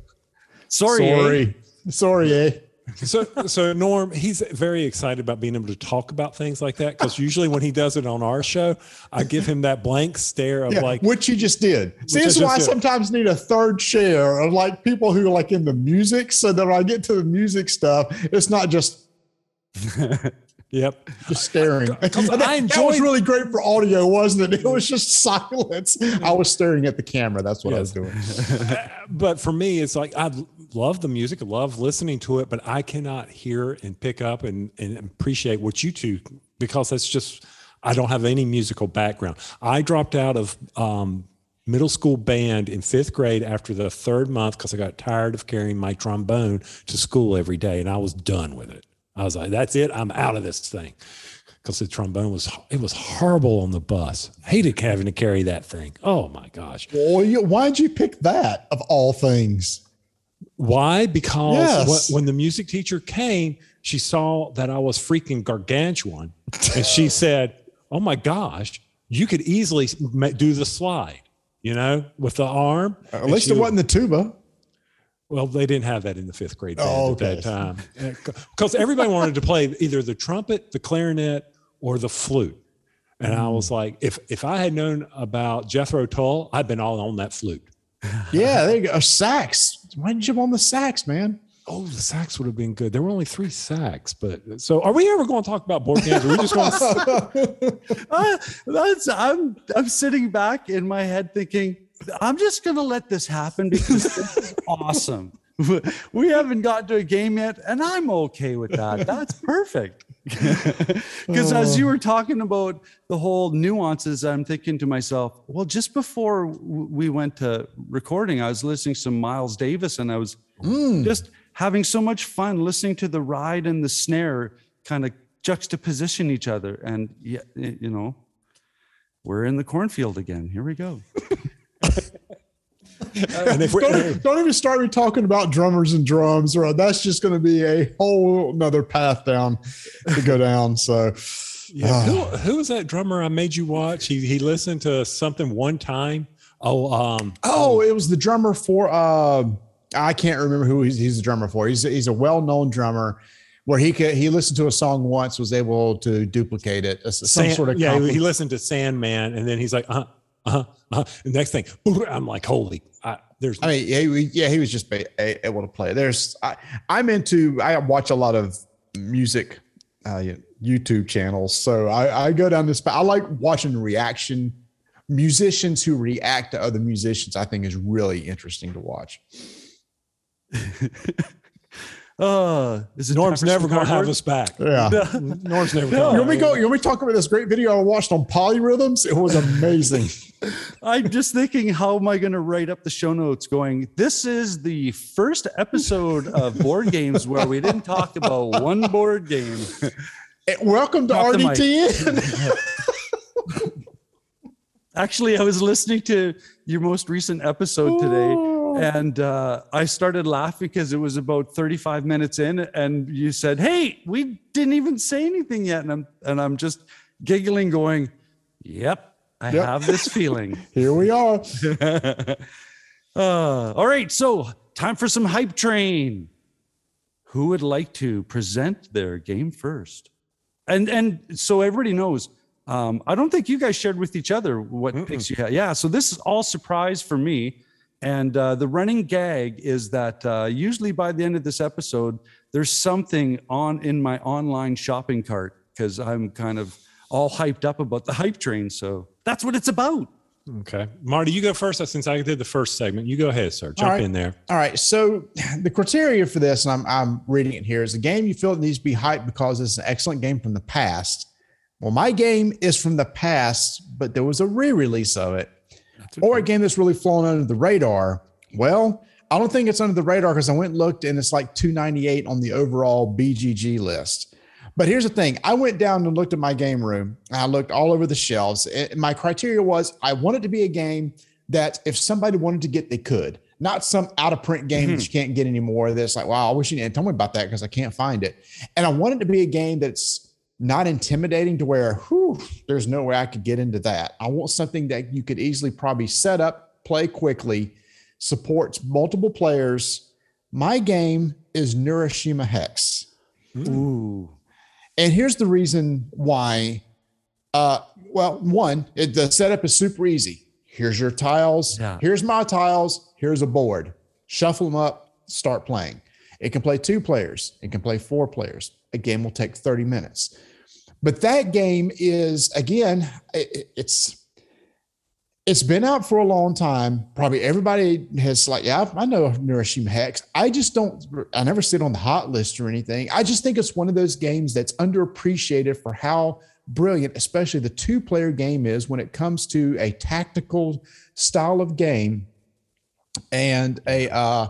Sorry, eh? Sorry. Sorry, eh? So, so Norm, he's very excited about being able to talk about things like that because usually when he does it on our show, I give him that blank stare of Yeah, like, which you just did. See, I this is just why I sometimes need a third share of like people who are like in the music, so that when I get to the music stuff, it's not just yep. just staring. I that, that was really great for audio, wasn't it? It was just silence. I was staring at the camera. That's what I was doing. But for me, it's like I love the music, I love listening to it, but I cannot hear and pick up and, and appreciate what you two because that's just I don't have any musical background. I dropped out of um, middle school band in fifth grade after the third month because I got tired of carrying my trombone to school every day, and I was done with it. I was like, "That's it, I'm out of this thing." Because the trombone was it was horrible on the bus. Hated having to carry that thing. Oh my gosh. Well, why'd you pick that of all things? Why? Because Yes. wh- when the music teacher came, she saw that I was freaking gargantuan, and she said, "Oh my gosh, you could easily do the slide, you know, with the arm." At And least it wasn't the tuba. Well, they didn't have that in the fifth grade band Oh, at that time, because everybody wanted to play either the trumpet, the clarinet, or the flute. And I Mm. was like, if if I had known about Jethro Tull, I'd been all on that flute. Yeah, there you go. A sax. Why didn't you jump on the sax, man? Oh, the sax would have been good. There were only three sacks, but so are we ever going to talk about board games? Are we just going? To, Uh, that's I'm I'm sitting back in my head thinking I'm just gonna let this happen because this is awesome. We haven't gotten to a game yet, and I'm okay with that. That's perfect. Because as you oh. were talking about the whole nuances, I'm thinking to myself, well, just before we went to recording, I was listening to some Miles Davis, and I was mm. just having so much fun listening to the ride and the snare kind of juxtaposition each other. And yeah, you know, we're in the cornfield again. Here we go. and if Don't, don't even start me talking about drummers and drums, or that's just going to be a whole another path down to go down. So, yeah, who, who was that drummer I made you watch? He he listened to something one time. Oh, um, oh, it was the drummer for. Uh, I can't remember who he's, he's the drummer for. He's he's a well known drummer. Where he could he listened to a song once, was able to duplicate it. Some Sand- sort of yeah. He listened to Sandman, and then he's like, uh, uh, uh. The next thing, I'm like, holy, I, there's I mean, yeah, he, yeah, he was just able to play. There's, I, I'm into, I watch a lot of music, uh, YouTube channels. So I, I go down this, I like watching reaction musicians who react to other musicians. I think is really interesting to watch. Uh, is it Norm's never going to have us back. Yeah. Norm's never. You coming want me go? You want me talk about this great video I watched on polyrhythms? It was amazing. I'm just thinking, how am I going to write up the show notes? Going, this is the first episode of board games where we didn't talk about one board game. Eh, Welcome to Talk to RDTN. Actually, I was listening to your most recent episode today, and uh, I started laughing because it was about 35 minutes in, and you said, "Hey, we didn't even say anything yet," and I'm and I'm just giggling, going, "Yep, I Yep. have this feeling." Here we are. Uh, all right, so time for some hype train. Who would like to present their game first? And and so everybody knows. Um, I don't think you guys shared with each other what picks you had. Yeah, so this is all surprise for me. And uh, the running gag is that uh, usually by the end of this episode, there's something on in my online shopping cart because I'm kind of all hyped up about the hype train. So that's what it's about. Okay, Marty, you go first. Since I did the first segment, you go ahead, sir. Jump right. in there. All right. So the criteria for this, and I'm, I'm reading it here, is a game you feel it needs to be hyped because it's an excellent game from the past. Well, my game is from the past, but there was a re-release of it, or a game that's really flown under the radar. Well, I don't think it's under the radar because I went and looked and it's like 298 on the overall BGG list. But here's the thing: I went down and looked at my game room. And I looked all over the shelves. It- my criteria was I wanted to be a game that if somebody wanted to get, they could. Not some out of print game that you can't get anymore. That's like, wow, I wish you didn't tell me about that because I can't find it. And I wanted to be a game that's not intimidating to where, whew, there's no way I could get into that. I want something that you could easily probably set up, play quickly, supports multiple players. My game is Neuroshima Hex. Ooh. And here's the reason why. Uh, well, one, it, the setup is super easy. Here's your tiles. Yeah. Here's my tiles. Here's a board. Shuffle them up. Start playing. It can play two players. It can play four players. A game will take 30 minutes. But that game is again, it- it's it's been out for a long time. Probably everybody has like, yeah, I know Neuroshima Hex. I just don't. I never sit on the hot list or anything. I just think it's one of those games that's underappreciated for how brilliant, especially the two-player game is when it comes to a tactical style of game and a uh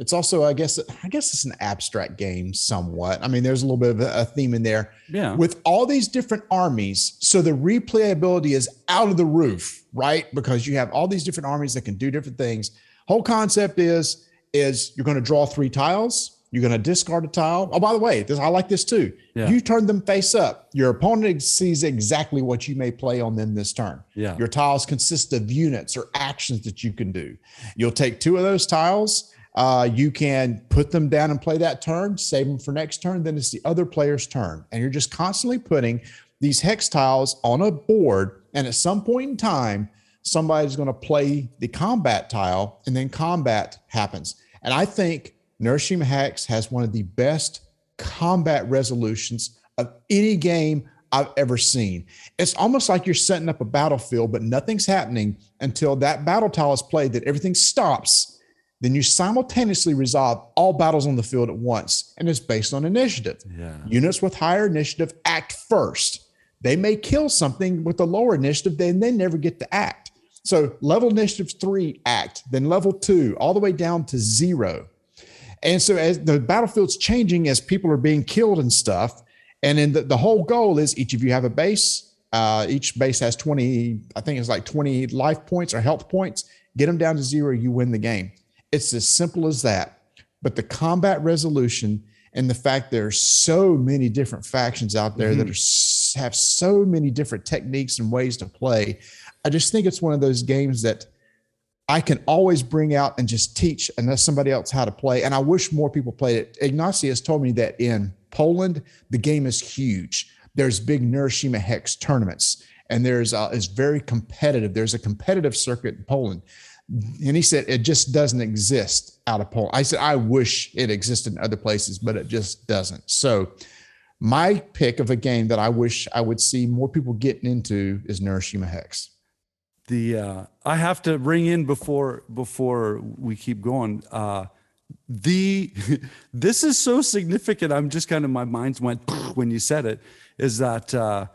it's also i guess i guess it's an abstract game somewhat i mean there's a little bit of a, theme in there Yeah. with all these different armies so the replayability is out of the roof right because you have all these different armies that can do different things whole concept is is you're going to draw three tiles you're going to discard a tile oh by the way this i like this too Yeah. you turn them face up your opponent sees exactly what you may play on them this turn Yeah. your tiles consist of units or actions that you can do. You'll take two of those tiles. Uh, you can put them down and play that turn, save them for next turn. Then it's the other player's turn. And you're just constantly putting these hex tiles on a board. And at some point in time, somebody's going to play the combat tile, and then combat happens. And I think Neuroshima Hex has one of the best combat resolutions of any game I've ever seen. It's almost like you're setting up a battlefield, but nothing's happening until that battle tile is played, that everything stops. Then you simultaneously resolve all battles on the field at once, and it's based on initiative. Yeah. Units with higher initiative act first. They may kill something with a lower initiative, then they never get to act. So level initiative three act, then level two, all the way down to zero. And so as the battlefield's changing as people are being killed and stuff, and then the, the whole goal is each of you have a base. Uh, each base has 20, I think it's like 20 life points or health points. Get them down to zero, you win the game. It's as simple as that. But the combat resolution and the fact there are so many different factions out there that are have so many different techniques and ways to play. I just think it's one of those games that I can always bring out and just teach unless somebody else how to play. And I wish more people played it. Ignacy told me that in Poland, the game is huge. There's big Neuroshima Hex tournaments, and there's uh, it's very competitive. There's a competitive circuit in Poland, and he said it just doesn't exist out of Poland. I said I wish it existed in other places, but it just doesn't. So, my pick of a game that I wish I would see more people getting into is Neuroshima Hex. the uh, I have to ring in before before we keep going. Uh, the this is so significant. I'm just kind of my mind went when you said it. Is that uh,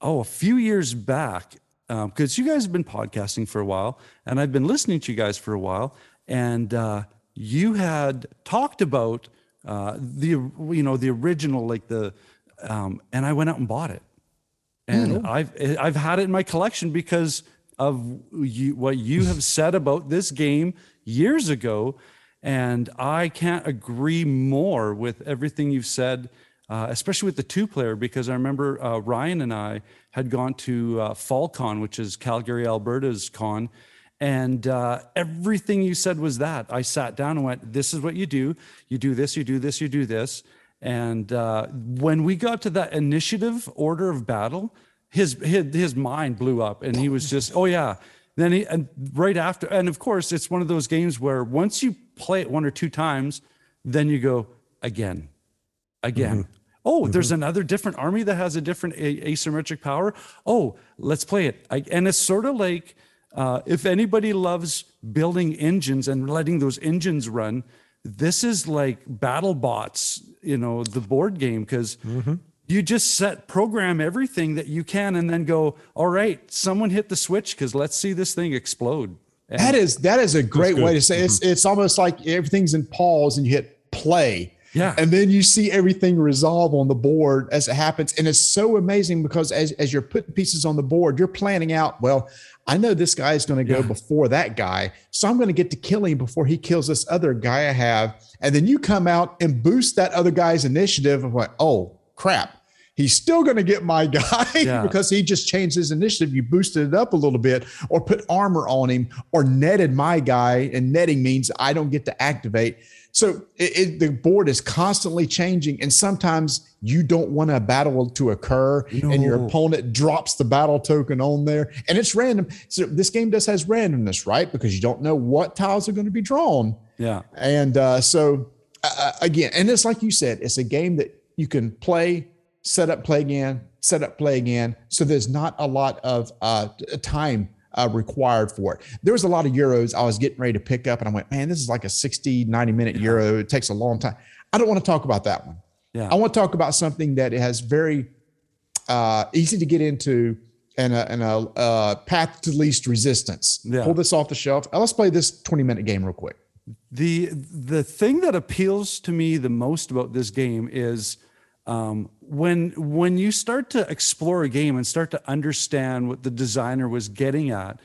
oh a few years back because you guys have been podcasting for a while and I've been listening to you guys for a while and uh, you had talked about uh, the you know the original like the um, and I went out and bought it. And I've I've had it in my collection because of you, what you have said about this game years ago, and I can't agree more with everything you've said, uh, especially with the two player. Because I remember uh, Ryan and I had gone to uh, FallCon, which is Calgary, Alberta's con, and uh, everything you said was that. I sat down and went, "This is what you do. You do this. You do this. You do this." And uh, when we got to that initiative order of battle, his, his his mind blew up, and he was just, oh yeah. Then he and right after, and of course, it's one of those games where once you play it one or two times, then you go again, again. Oh, there's mm-hmm. another different army that has a different a- asymmetric power. Oh, let's play it. I, and it's sort of like uh, if anybody loves building engines and letting those engines run, this is like battle bots you know the board game because mm-hmm. you just set program everything that you can and then go all right someone hit the switch because let's see this thing explode And- That is that is a great way to say it. it's mm-hmm. it's almost like everything's in pause and you hit play. Yeah. And then you see everything resolve on the board as it happens. And it's so amazing because as, as you're putting pieces on the board, you're planning out, well, I know this guy is going to go Yeah. before that guy. So I'm going to get to kill him before he kills this other guy I have. And then you come out and boost that other guy's initiative of like, oh crap. he's still going to get my guy Yeah. because he just changed his initiative. You boosted it up a little bit or put armor on him or netted my guy. And netting means I don't get to activate. So it, it, the board is constantly changing. And sometimes you don't want a battle to occur and your opponent drops the battle token on there and it's random. So this game does has randomness, right? Because you don't know what tiles are going to be drawn. Yeah. And uh, so, uh, again, and it's like you said, it's a game that you can play, set up, play again, set up, play again. So there's not a lot of uh, time uh, required for it. There was a lot of Euros I was getting ready to pick up, and I went, man, this is like a 60, 90 minute Euro. It takes a long time. I don't want to talk about that one. Yeah. I want to talk about something that has very uh, easy to get into and a, and a uh, path to least resistance. Yeah. Pull this off the shelf. Uh, Let's play this 20 minute game real quick. the the thing that appeals to me the most about this game is um, when when you start to explore a game and start to understand what the designer was getting at.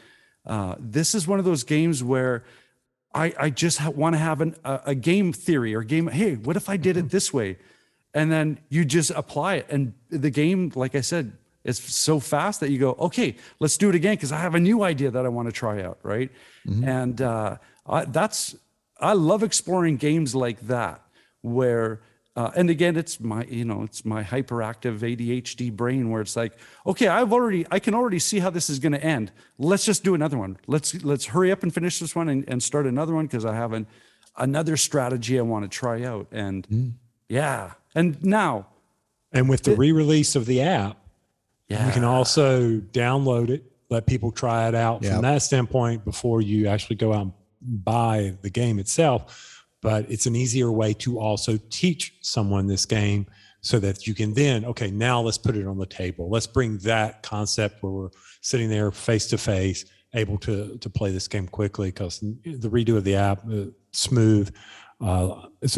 Uh, this is one of those games where I, I just ha- want to have an, a, a game theory or game. Hey, what if I did it this way? And then you just apply it. And the game, like I said, is so fast that you go, okay, let's do it again because I have a new idea that I want to try out. Right. And uh, I, that's, I love exploring games like that where, uh, and again, it's my, you know, it's my hyperactive ADHD brain where it's like, okay, I've already, I can already see how this is going to end. Let's just do another one. Let's, let's hurry up and finish this one and, and start another one because I have an, another strategy I want to try out. And yeah. And now, And with the re-release of the app, yeah. you can also download it, let people try it out Yeah. from that standpoint before you actually go out and buy the game itself. But it's an easier way to also teach someone this game so that you can then, okay, now let's put it on the table. Let's bring that concept where we're sitting there face to face, able to to play this game quickly because the redo of the app, uh, smooth. Uh, it's,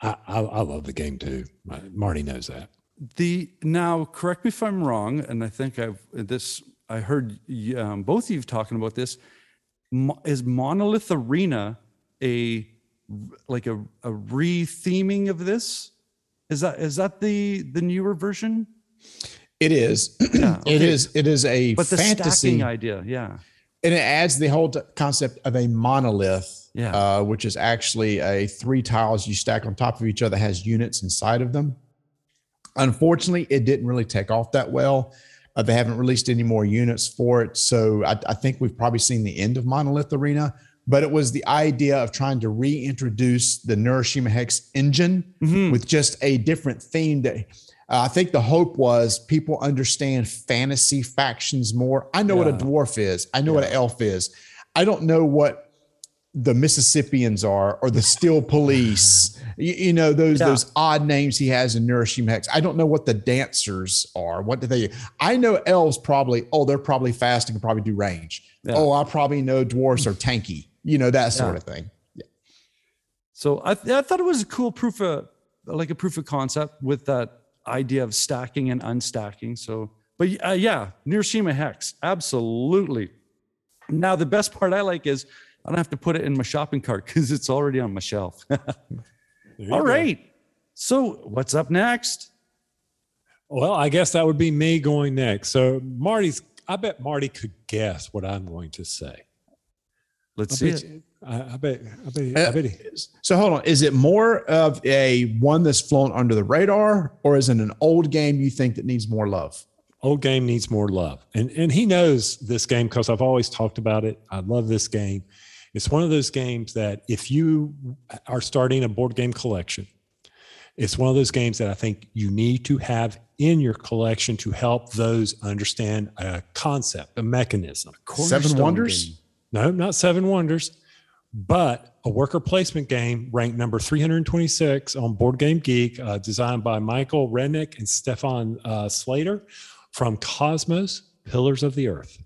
I, I, I love the game too. Marty knows that. The now, correct me if I'm wrong, and I think I've this. I heard um, both of you talking about this. Mo- Is Monolith Arena a like a, a re-theming of this? Is that is that the the newer version? It is. Yeah, It okay. is. It is a But the fantasy, stacking idea, yeah, and it adds the whole concept of a monolith, Yeah. uh, which is actually a three tiles you stack on top of each other has units inside of them. Unfortunately, it didn't really take off that well. Uh, they haven't released any more units for it, so I, I think we've probably seen the end of Monolith Arena. But it was the idea of trying to reintroduce the Neuroshima Hex engine Mm-hmm. with just a different theme that uh, I think the hope was people understand fantasy factions more. I know what a dwarf is. I know what an elf is. I don't know what the Mississippians are or the Steel Police. you, you know those Yeah. those odd names he has in Neuroshima Hex. I don't know what the dancers are. What do they? I know elves probably. Oh, they're probably fast and can probably do range. Yeah. Oh, I probably know dwarfs are tanky. You know that sort Yeah. of thing. Yeah. So I, th- I thought it was a cool proof of like a proof of concept with that idea of stacking and unstacking. So, but uh, yeah, Neuroshima Hex, absolutely. Now the best part I like is I don't have to put it in my shopping cart because it's already on my shelf. There you All go. right. So what's up next? Well, I guess that would be me going next. So Marty's, I bet Marty could guess what I'm going to say. Let's I see bet, it. I, I bet, I bet, Uh, I bet he, So hold on. Is it more of a one that's flown under the radar, or is it an old game you think that needs more love? old game needs more love. And and he knows this game because I've always talked about it. I love this game. It's one of those games that if you are starting a board game collection, it's one of those games that I think you need to have in your collection to help those understand a concept, a mechanism. Seven Wonders? game. No, not Seven Wonders, but a worker placement game ranked number 326 on Board Game Geek, uh, designed by Michael Rieneck and Stefan uh, Stadler from Kosmos Pillars of the Earth.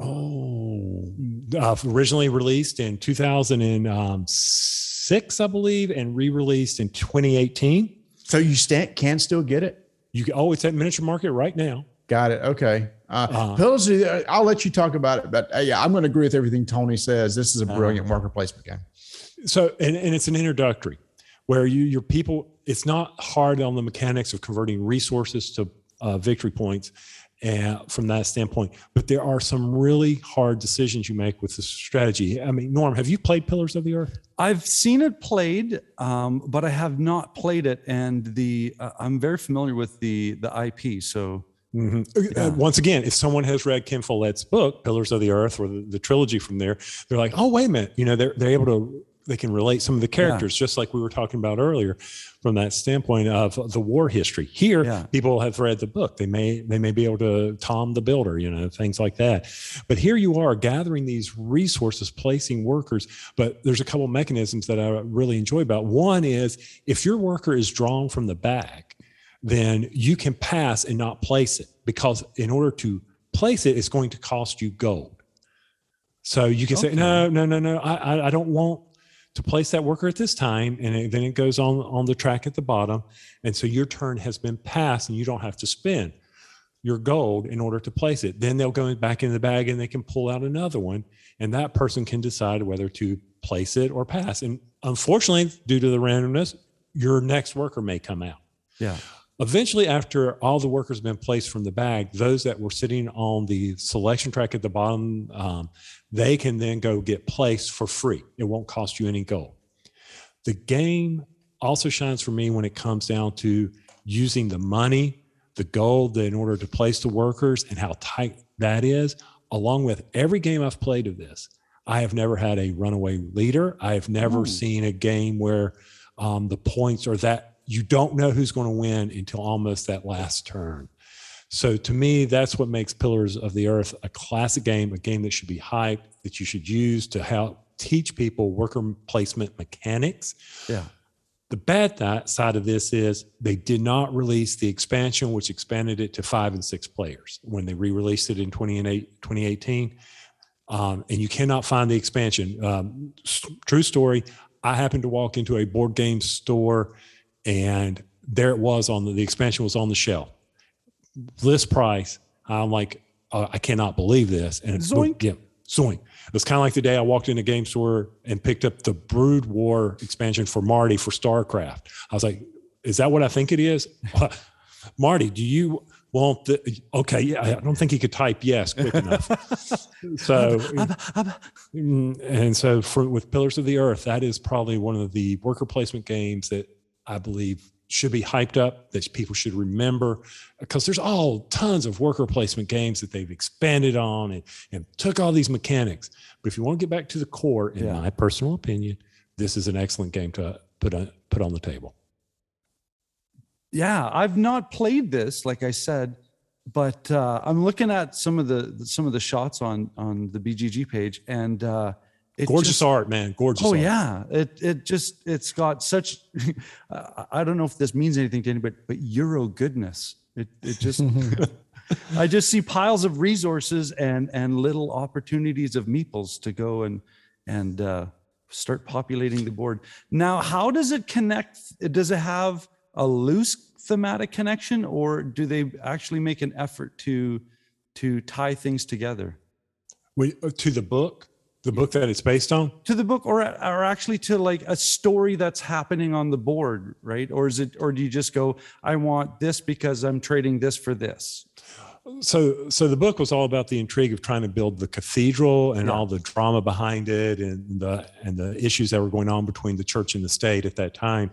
Oh, Uh, originally released in 2006, I believe, and re released in 2018. so you sta- can still get it? You can, oh, it's at Miniature Market right now. Got it. Okay. Uh, Uh-huh. Pillars of the- I'll let you talk about it, but uh, yeah, I'm going to agree with everything Tony says. This is a brilliant worker placement game. so and, and it's an introductory where you your people it's not hard on the mechanics of converting resources to uh, victory points and from that standpoint. But there are some really hard decisions you make with the strategy. I mean, Norm, have you played Pillars of the Earth? I've seen it played, um, but I have not played it, and the uh, I'm very familiar with the the IP. So Mm-hmm. Yeah. Uh, once again, if someone has read Ken Follett's book, Pillars of the Earth, or the, the trilogy from there, they're like, oh, wait a minute. You know, they're, they're able to, they can relate some of the characters, just like we were talking about earlier from that standpoint of the war history. Here, Yeah. people have read the book. They may, they may be able to Tom the Builder, you know, things like that. But here you are gathering these resources, placing workers. But there's a couple mechanisms that I really enjoy about. One is if your worker is drawn from the back, then you can pass and not place it because in order to place it, it's going to cost you gold. So you can say, no, no, no, no, I, I, I don't want to place that worker at this time. And it- then it goes on on the track at the bottom. And so your turn has been passed and you don't have to spend your gold in order to place it. Then they'll go back in the bag and they can pull out another one. And that person can decide whether to place it or pass. And unfortunately, due to the randomness, your next worker may come out. yeah, Eventually, after all the workers have been placed from the bag, those that were sitting on the selection track at the bottom, um, they can then go get placed for free. It won't cost you any gold. The game also shines for me when it comes down to using the money, the gold, in order to place the workers and how tight that is. Along with every game I've played of this, I have never had a runaway leader. I have never Ooh. seen a game where um, the points are that you don't know who's going to win until almost that last turn. So to me, that's what makes Pillars of the Earth a classic game, a game that should be hyped, that you should use to help teach people worker placement mechanics. yeah. The bad th- side of this is they did not release the expansion, which expanded it to five and six players when they re-released it in 28 2018. Um, and you cannot find the expansion. Um, true story. I happened to walk into a board game store, and there it was on the, the expansion was on the shelf, list price. I'm like, uh, I cannot believe this. And it's Zoink. yeah, zoink. It was kind of like the day I walked in a game store and picked up the Brood War expansion for Marty for StarCraft. I was like, is that what I think it is? Marty, do you want the okay, yeah, I don't think he could type yes quick enough. so Mm, and so for with Pillars of the Earth, that is probably one of the worker placement games that I believe should be hyped up, that people should remember, because there's all tons of worker placement games that they've expanded on and, and took all these mechanics. But if you want to get back to the core, in Yeah. my personal opinion, this is an excellent game to put on put on the table. Yeah, I've not played this, like I said, but uh, I'm looking at some of the some of the shots on on the BGG page, and uh, it Gorgeous just- art, man. Gorgeous Oh art. yeah, it it just it's got such. I I don't know if this means anything to anybody, but Euro goodness. It it just. I just see piles of resources and and little opportunities of meeples to go and and uh, start populating the board. Now, how does it connect? Does it have a loose thematic connection, or do they actually make an effort to to tie things together? Wait, uh, to the book, the book that it's based on. to the book or or actually to like a story that's happening on the board right? Or is it or do you just go i want this because i'm trading this for this so so the book was all about the intrigue of trying to build the cathedral and Yeah. all the drama behind it and the and the issues that were going on between the church and the state at that time.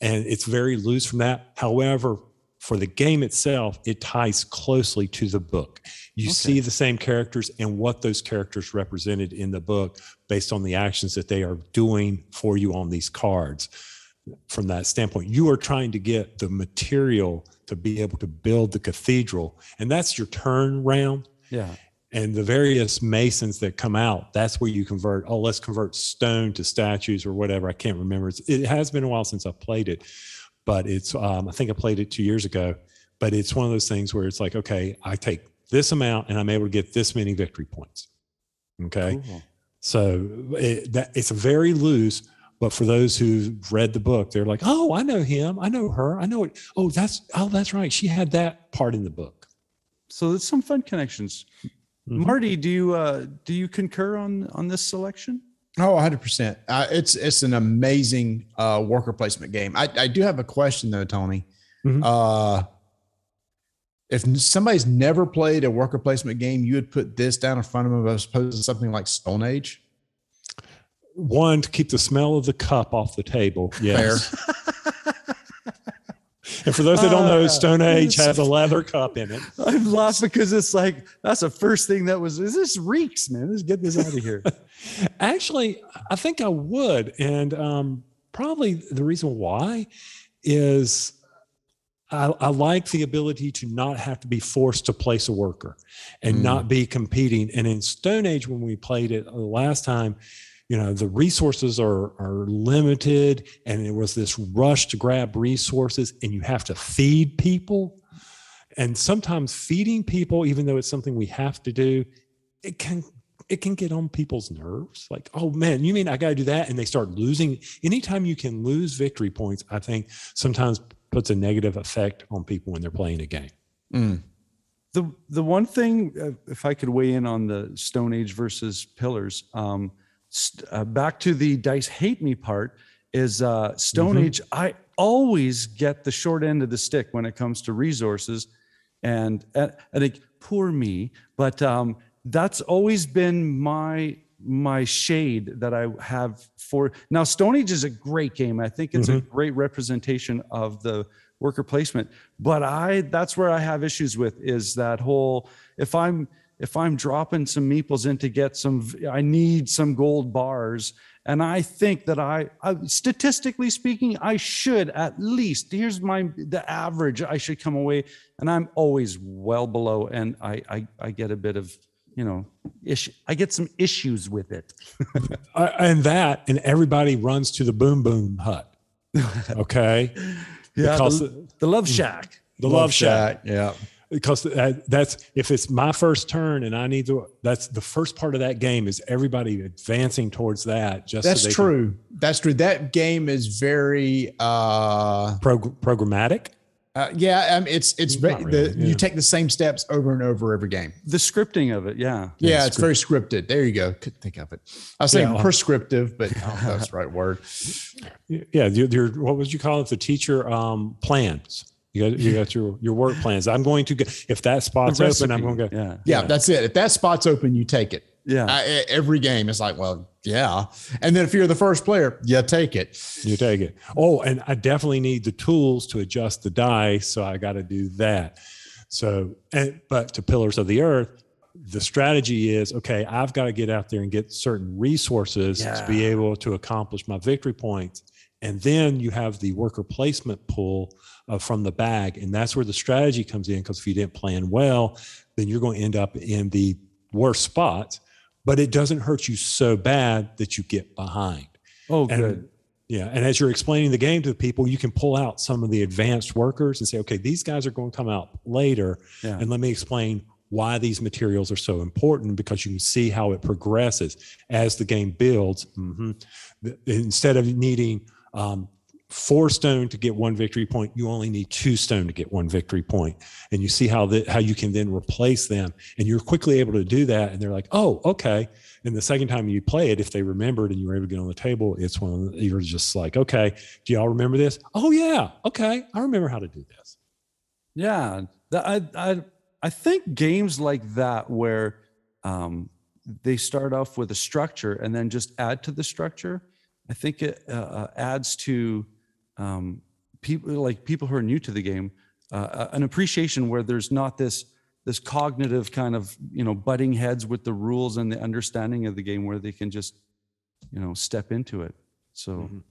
And it's very loose from that. However for the game itself it ties closely to the book you Okay. see the same characters and what those characters represented in the book based on the actions that they are doing for you on these cards from that standpoint. You are trying to get the material to be able to build the cathedral, and that's your turn round. yeah And the various masons that come out, that's where you convert. Oh, let's convert stone to statues or whatever. I can't remember. It's, it has been a while since I've played it, but it's. Um, I think I played it two years ago. But it's one of those things where it's like, okay, I take this amount and I'm able to get this many victory points. Okay. cool. So it, that, it's very loose. But for those who've read the book, they're like, "Oh, I know him. I know her. I know it. Oh, that's oh, that's right. She had that part in the book." so there's some fun connections Mhm. marty do you uh do you concur on on this selection Oh, 100%. Uh, it's it's an amazing uh, worker placement game. I, I do have a question though, Tony. Mhm. Uh, if somebody's never played a worker placement game, you would put this down in front of them as opposed to something like Stone Age. One to keep the smell of the cup off the table. Yes. and for those that don't know, Uh, Stone Age has a leather cup in it. I'm laughing because it's like that's the first thing that was. Is this reeks, man? Let's get this out of here. Actually, I think I would. And um, probably the reason why is I, I like the ability to not have to be forced to place a worker and Mm. not be competing. And in Stone Age, when we played it the last time, you know, the resources are, are limited and there was this rush to grab resources and you have to feed people. And sometimes feeding people, even though it's something we have to do, it can it can get on people's nerves. Like, oh man, you mean I got to do that? And they start losing. Anytime you can lose victory points, I think sometimes puts a negative effect on people when they're playing a game. Mm. the the one thing, uh, if I could weigh in on the Stone Age versus Pillars, um, uh, back to the dice hate me part is uh, Stone Mhm. Age. I always get the short end of the stick when it comes to resources, and uh, I think poor me, but um, that's always been my my shade that I have for now. Stone Age is a great game. I think it's a great representation of the worker placement. But I that's where I have issues with is that whole if I'm if I'm dropping some meeples in to get some I need some gold bars and I think that I, I statistically speaking I should at least here's my the average I should come away and I'm always well below and I I, I get a bit of you know issue I get some issues with it. And that, and everybody runs to the boom boom hut. Okay. Yeah, Because the, the love mm. shack. the love shack. Yeah. Because that, that's if it's my first turn and I need to. That's the first part of that game is everybody advancing towards that. Just That's so they can- true. That's true. That game is very uh prog- programmatic. Uh, yeah, um, it's it's Not really, the, yeah. you take the same steps over and over every game. The scripting of it, yeah. Yeah, Yeah, it's very scripted. There you go. Couldn't think of it. I was saying Yeah. prescriptive, but I don't know if that's the right word. Yeah, your, your what would you call it? The teacher um, plans. You got you got your your work plans. I'm going to go if that spot's The open. I'm going to go. Yeah. Yeah, that's it. If that spot's open, you take it. Yeah. I, every game is like, well, yeah. And then if you're the first player, you take it. You take it. Oh, and I definitely need the tools to adjust the dice, so I got to do that. So, and but to Pillars of the Earth, the strategy is okay. I've got to get out there and get certain resources to be able to accomplish my victory points, and then you have the worker placement pool uh, from the bag, and that's where the strategy comes in. Because if you didn't plan well, then you're going to end up in the worst spots. But it doesn't hurt you so bad that you get behind. Oh, And- good. Yeah. And as you're explaining the game to the people, you can pull out some of the advanced workers and say, okay, these guys are going to come out later. Yeah. And let me explain why these materials are so important because you can see how it progresses as the game builds. Mhm. Instead of needing um, four stone to get one victory point, you only need two stone to get one victory. And you see how that how you can then replace them. And you're quickly able to do that. And they're like, oh, okay. And the second time you play it, if they remembered and you were able to get on the table, it's one of the, you're just like, okay, do y'all remember this? Oh yeah, okay, I remember how to do this. Yeah, I, I, I think games like that where um, they start off with a structure and then just add to the structure, I think it uh, uh, adds to um, people like people who are new to the game uh, an appreciation where there's not this this cognitive kind of you know butting heads with the rules and the understanding of the game where they can just you know step into it. So. Mhm.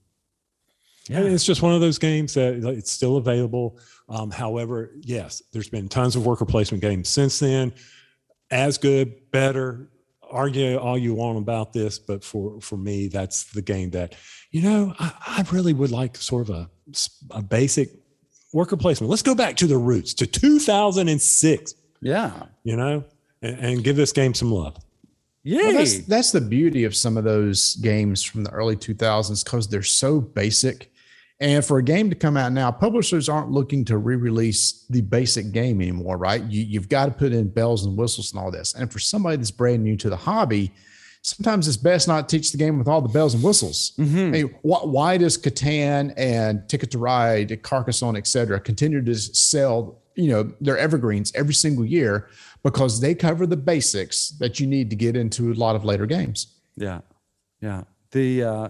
And it's just one of those games that it's still available. Um, however, yes, there's been tons of worker placement games since then. As good, better. Argue all you want about this, but for for me, that's the game that you know I, I really would like sort of a a basic worker placement. Let's go back to the roots to 2006. Yeah. You know, and, and give this game some love. Yeah, Well, that's that's the beauty of some of those games from the early 2000s because they're so basic. And for a game to come out now, publishers aren't looking to re-release the basic game anymore, right? You, you've got to put in bells and whistles and all this. And for somebody that's brand new to the hobby, sometimes it's best not to teach the game with all the bells and whistles. I mean, wh- why does Catan and Ticket to Ride, Carcassonne, et cetera, continue to sell, you know, their evergreens every single year? Because they cover the basics that you need to get into a lot of later games. Yeah, yeah. The uh,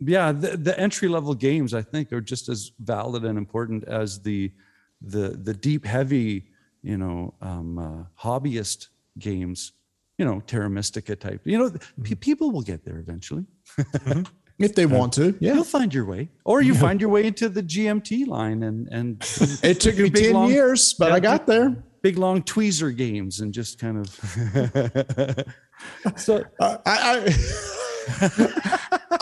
yeah the, the entry level games I think are just as valid and important as the the the deep heavy you know um, uh, hobbyist games. You know, Terra Mystica type. You know, pe- people will get there eventually. If they want to, yeah. You'll find your way, or you find your way into the GMT line and and It took me 10 long- years, but Yeah, I got there. big long tweezer games and just kind of. so I, I,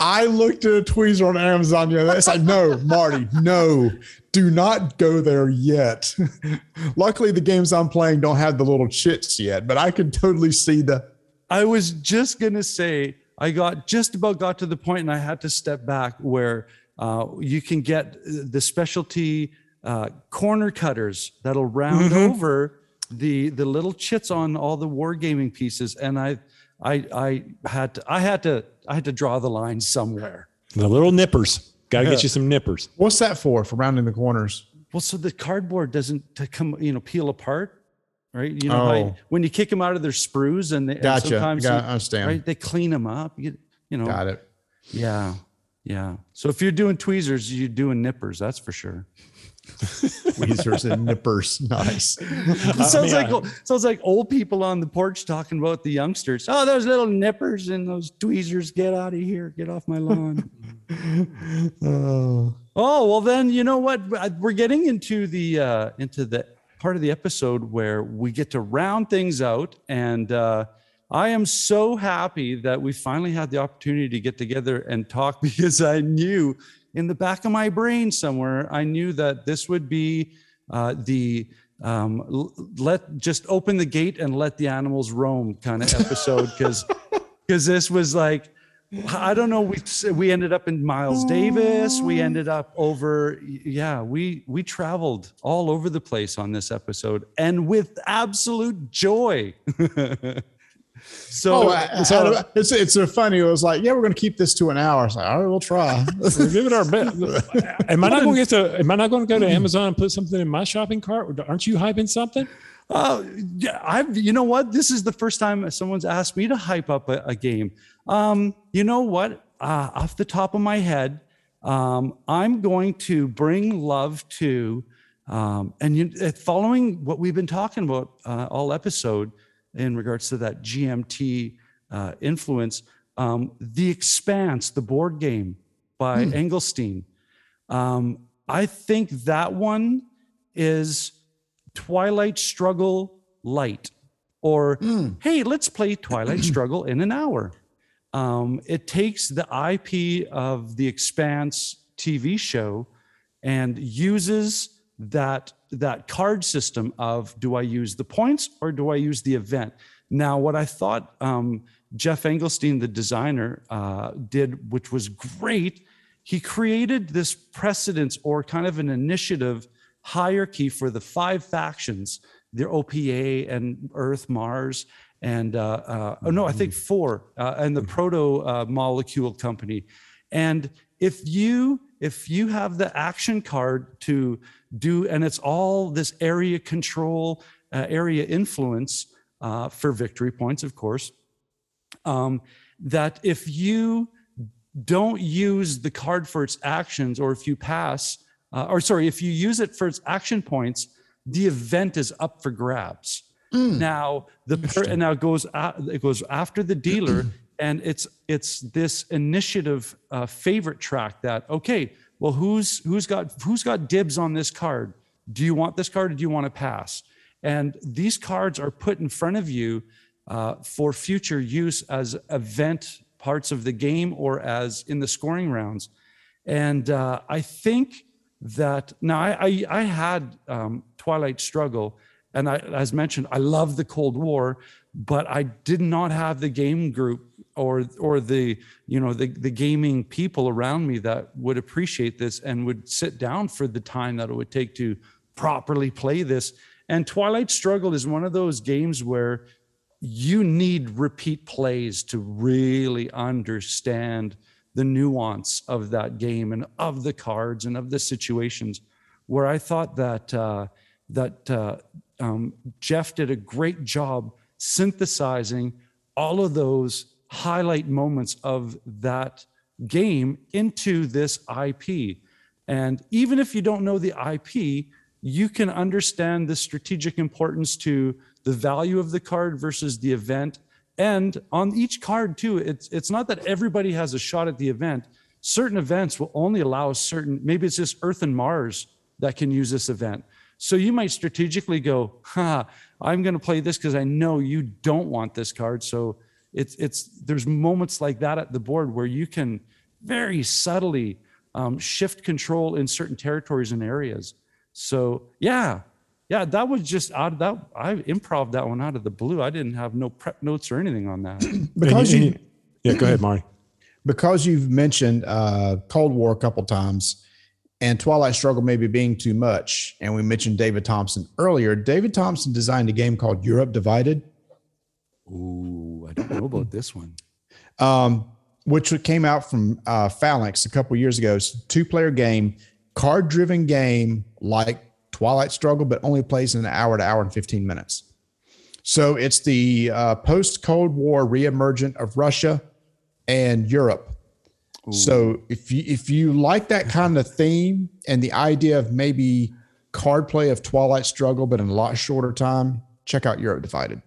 I looked at a tweezer on Amazon. You know, it's like, no, Marty, no, do not go there yet. Luckily, the games I'm playing don't have the little chits yet, but I can totally see the. I was just gonna say I got just about got to the point, and I had to step back where uh, you can get the specialty uh, corner cutters that'll round over the the little chits on all the wargaming pieces, and I I I had to I had to I had to draw the line somewhere. The little nippers. Got to get you some nippers. What's that for? For rounding the corners? Well, so the cardboard doesn't to come you know peel apart. Right, you know, Oh. you- when you kick them out of their sprues, and, they, and sometimes Got, you- I understand. right, they clean them up. You, you know, Got it. Yeah. Yeah. So if you're doing tweezers, you're doing nippers, that's for sure. Tweezers and nippers. Nice. It sounds mean, like I- sounds like old people on the porch talking about the youngsters. Oh, those little nippers and those tweezers, get out of here, get off my lawn. Oh. oh, well then you know what? We're getting into the uh into the part of the episode where we get to round things out and uh I am so happy that we finally had the opportunity to get together and talk because I knew in the back of my brain somewhere, I knew that this would be uh, the um, let just open the gate and let the animals roam kind of episode because because this was like I don't know we we ended up in Miles Davis. We ended up over yeah we we traveled all over the place on this episode and with absolute joy so Oh, I- I- it's it's so funny. It was like, yeah, we're going to keep this to an hour. Was like, all right, we'll try. We'll give it our best. Am I not going to get to? Am I not going to go to Amazon and put something in my shopping cart? Aren't you hyping something? Oh, yeah, I've, you know what? This is the first time someone's asked me to hype up a, a game. Um, you know what? Uh, off the top of my head, um, I'm going to bring love to, um, and you, uh, following what we've been talking about uh, all episode in regards to that GMT uh, influence, um, The Expanse, the board game by Engelstein. Um, I think that one is Twilight Struggle Light, or hey, let's play Twilight Struggle in an hour. Um, it takes the IP of the Expanse TV show and uses that that card system of do I use the points or do I use the event? Now, what I thought um, Geoff Engelstein, the designer, uh, did, which was great, he created this precedence or kind of an initiative hierarchy for the five factions their OPA and Earth, Mars, and uh, uh, oh no, I think four, uh, and the proto uh, molecule company. And if you if you have the action card to do, and it's all this area control, uh, area influence uh, for victory points, of course. Um, that if you don't use the card for its actions, or if you pass, uh, or sorry, if you use it for its action points, the event is up for grabs. Now the per, and now it goes it goes after the dealer, and it's it's this initiative uh, favorite track that okay, well who's who's got who's got dibs on this card? Do you want this card or do you want to pass? And these cards are put in front of you uh, for future use as event parts of the game or as in the scoring rounds. And uh, I think that now I, I, I had um, Twilight Struggle, and I, as mentioned, I love the Cold War, but I did not have the game group or or the you know the the gaming people around me that would appreciate this and would sit down for the time that it would take to properly play this. And Twilight Struggle is one of those games where you need repeat plays to really understand the nuance of that game and of the cards and of the situations where I thought that uh, that uh, um, Geoff did a great job synthesizing all of those highlight moments of that game into this IP. And even if you don't know the IP, you can understand the strategic importance to the value of the card versus the event. And on each card, too, it's, it's not that everybody has a shot at the event. Certain events will only allow certain, maybe it's just Earth and Mars that can use this event. So you might strategically go, ha, I'm going to play this because I know you don't want this card. So it's, it's, there's moments like that at the board where you can very subtly um, shift control in certain territories and areas. So yeah, yeah, that was just out of that. I improv that one out of the blue. I didn't have no prep notes or anything on that. because And you, you- yeah, go ahead, Marty. because you've mentioned uh, Cold War a couple times and Twilight Struggle maybe being too much, and we mentioned David Thompson earlier. David Thompson designed a game called Europe Divided, Ooh, I don't know about this one. um, which came out from uh, Phalanx a couple years ago. It's a two-player game, card-driven game like Twilight Struggle, but only plays in an hour to hour and 15 minutes. So it's the uh, post-Cold War reemergent of Russia and Europe. So if you if you like that kind of theme and the idea of maybe card play of Twilight Struggle, but in a lot shorter time, check out Europe Divided.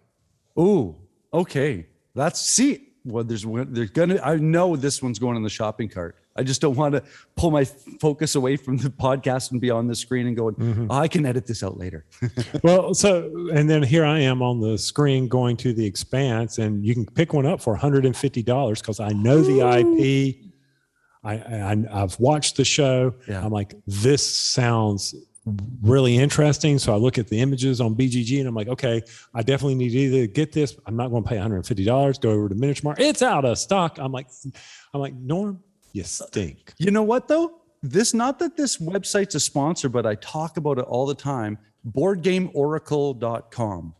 Ooh, okay. That's see. Well, there's one- there's gonna. I know this one's going in the shopping cart. I just don't want to pull my focus away from the podcast and be on the screen and going. Mm-hmm. "Oh, I can edit this out later. Well, so and then here I am on the screen going to the expanse, and you can pick one up for $150 because I know the IP. I, I I've watched the show. Yeah. I'm like, this sounds really interesting. So I look at the images on BGG and I'm like, okay, I definitely need to either get this. I'm not going to pay $150. Go over to Miniature Mart. It's out of stock. I'm like, I'm like, Norm, you stink. You know what though? This not that this website's a sponsor, but I talk about it all the time. BoardGameOracle.com.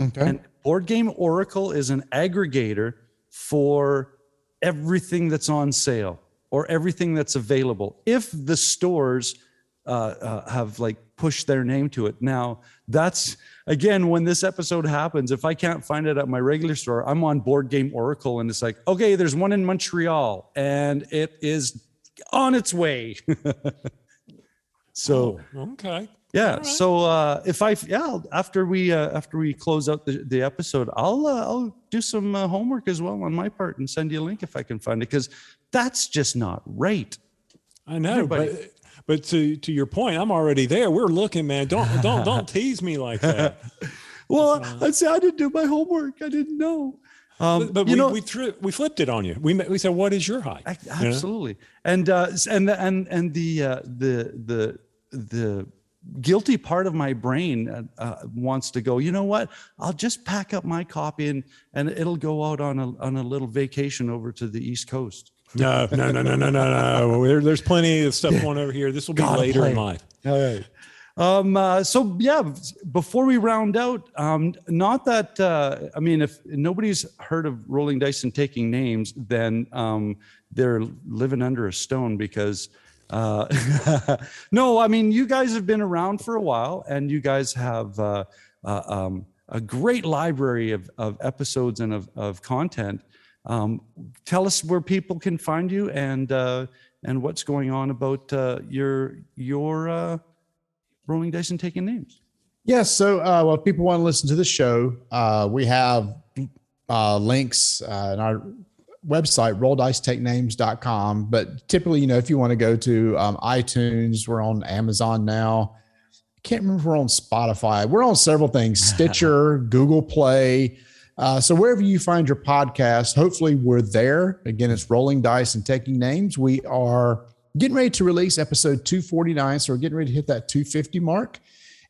Okay. And Board Game Oracle is an aggregator for everything that's on sale or everything that's available. If the stores uh, uh, have like pushed their name to it. Now, that's again, when this episode happens, if I can't find it at my regular store, I'm on Board Game Oracle and it's like, okay, there's one in Montreal and it is on its way. so, Oh, okay. Yeah. right. So uh, if I yeah after we uh, after we close out the, the episode, I'll uh, I'll do some uh, homework as well on my part and send you a link if I can find it because that's just not right. I know, Everybody- but but to to your point, I'm already there. We're looking, man. Don't don't don't tease me like that. Well, I'd say I didn't do my homework. I didn't know. Um, But, but you we, know, we threw we flipped it on you. We we said, "What is your height?" I- You know? absolutely. And uh, and and and the uh, the the the guilty part of my brain uh, uh, wants to go. You know what? I'll just pack up my copy and and it'll go out on a on a little vacation over to the East Coast. No, no, no, no, no, no, no. There, there's plenty of stuff going over here. This will be later in life. All right. Um, uh, so yeah, before we round out, um, not that uh, I mean, if nobody's heard of rolling dice and taking names, then um, they're living under a stone because uh, no, I mean, you guys have been around for a while, and you guys have uh, uh, um, a great library of, of episodes and of, of content. Um, tell us where people can find you and uh, and what's going on about uh, your your uh, rolling dice and taking names. Yes. So, uh, well, if people want to listen to the show, we have links in our website, rolldicetakenames.com. But typically, you know, if you want to go to um, iTunes, we're on Amazon now. I can't remember if we're on Spotify. We're on several things Stitcher, Google Play. Uh, so, wherever you find your podcast, hopefully we're there. Again, it's Rolling Dice and Taking Names. We are getting ready to release episode 249. So, we're getting ready to hit that 250 mark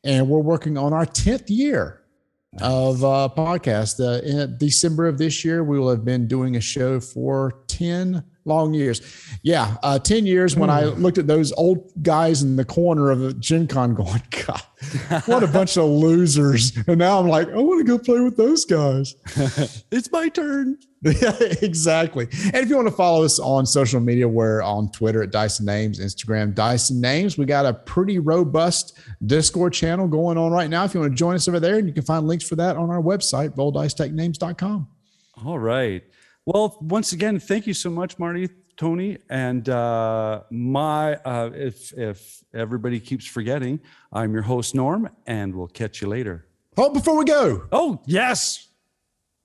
and we're working on our 10th year of uh, podcast. Uh, in December of this year, we will have been doing a show for 10 long years. Yeah, uh, 10 years when I looked at those old guys in the corner of the Gen Con going, God, what a bunch of losers. And now I'm like, I want to go play with those guys. it's my turn. Yeah, exactly. And if you want to follow us on social media, we're on Twitter at Dyson Names, Instagram Dyson Names. We got a pretty robust Discord channel going on right now. If you want to join us over there, and you can find links for that on our website, rolldicetakenames.com. All right. Well, once again, thank you so much, Marty, Tony, and uh, my. Uh, if if everybody keeps forgetting, I'm your host Norm, and we'll catch you later. Oh, before we go, Oh yes.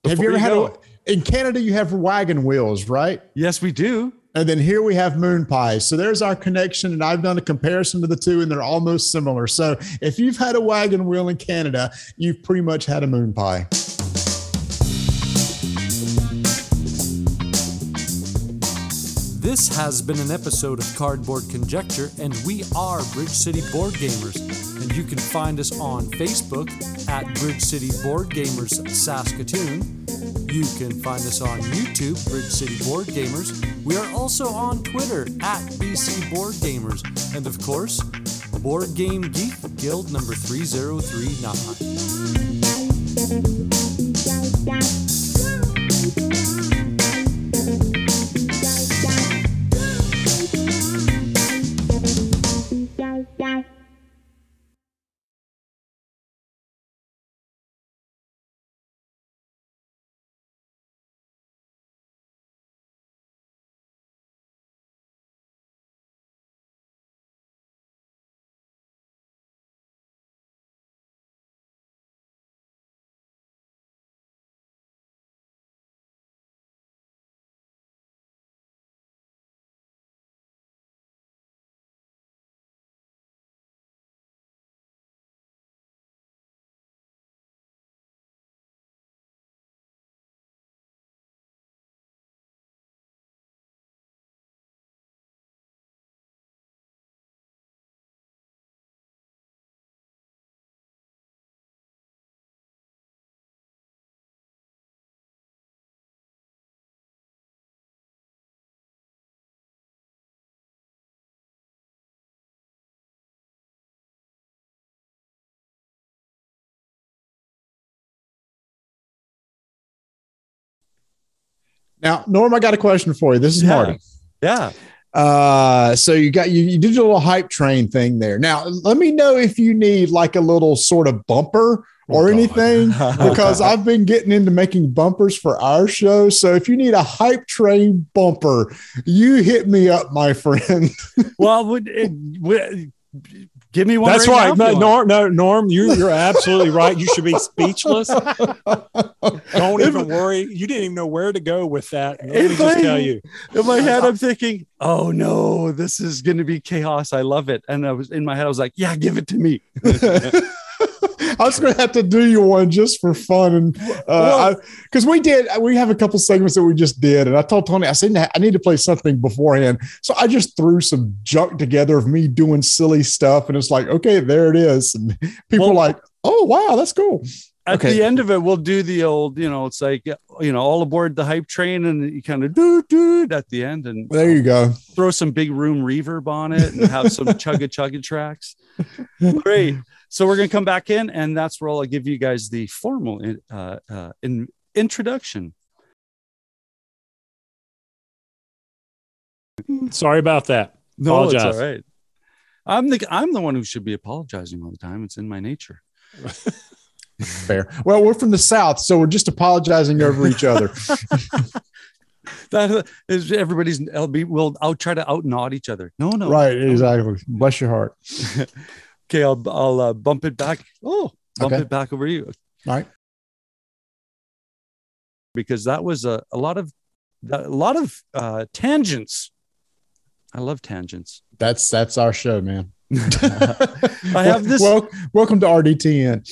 have you Before ever had go. a, in Canada? You have wagon wheels, right? Yes, we do. And then here we have moon pies. So there's our connection. And I've done a comparison to the two, and they're almost similar. So if you've had a wagon wheel in Canada, you've pretty much had a moon pie. This has been an episode of Cardboard Conjecture, and we are Bridge City Board Gamers. You can find us on Facebook at Bridge City Board Gamers Saskatoon. You can find us on YouTube, Bridge City Board Gamers. We are also on Twitter at BC Board Gamers. And of course, Board Game Geek Guild number 3039. Now, Norm, I got a question for you. This is Yeah. Marty. Yeah. Uh, so you got you, you did a little hype train thing there. Now, let me know if you need like a little sort of bumper or Oh, anything because I've been getting into making bumpers for our show. So if you need a hype train bumper, you hit me up, my friend. Well, would, it, would, give me one. That's right. No, you. Norm, no, Norm, you're, you're absolutely right. You should be speechless. Don't even worry. You didn't even know where to go with that. Let me just tell you. In my head, I'm thinking, "Oh no, this is going to be chaos." I love it, and I was in my head, I was like, "Yeah, give it to me." I was going to have to do you one just for fun, and uh, because we did, we have a couple segments that we just did, and I told Tony, I said I need to play something beforehand, so I just threw some junk together of me doing silly stuff, and it's like, okay, there it is, and people Well- are like, oh wow, that's cool. At Okay. the end of it, we'll do the old, you know, it's like, you know, all aboard the hype train, and you kind of do do at the end, and There you go. throw some big room reverb on it, and have some chugga chugga tracks. Great. So we're gonna come back in, and that's where I'll give you guys the formal uh, uh, in, introduction. Sorry about that. No, it's Apologize. all right. I'm the I'm the one who should be apologizing all the time. It's in my nature. Fair. Well, we're from the south, so we're just apologizing over each other. That is everybody's. I'll. We'll. I'll try to out nod each other. No, no. right? Exactly. Bless your heart. Okay. I'll. I'll uh, bump it back. Oh, bump Okay. it back over you. All right. Because that was a, a lot of a lot of uh, tangents. I love tangents. That's that's our show, man. I have this. Well, welcome to RDTN.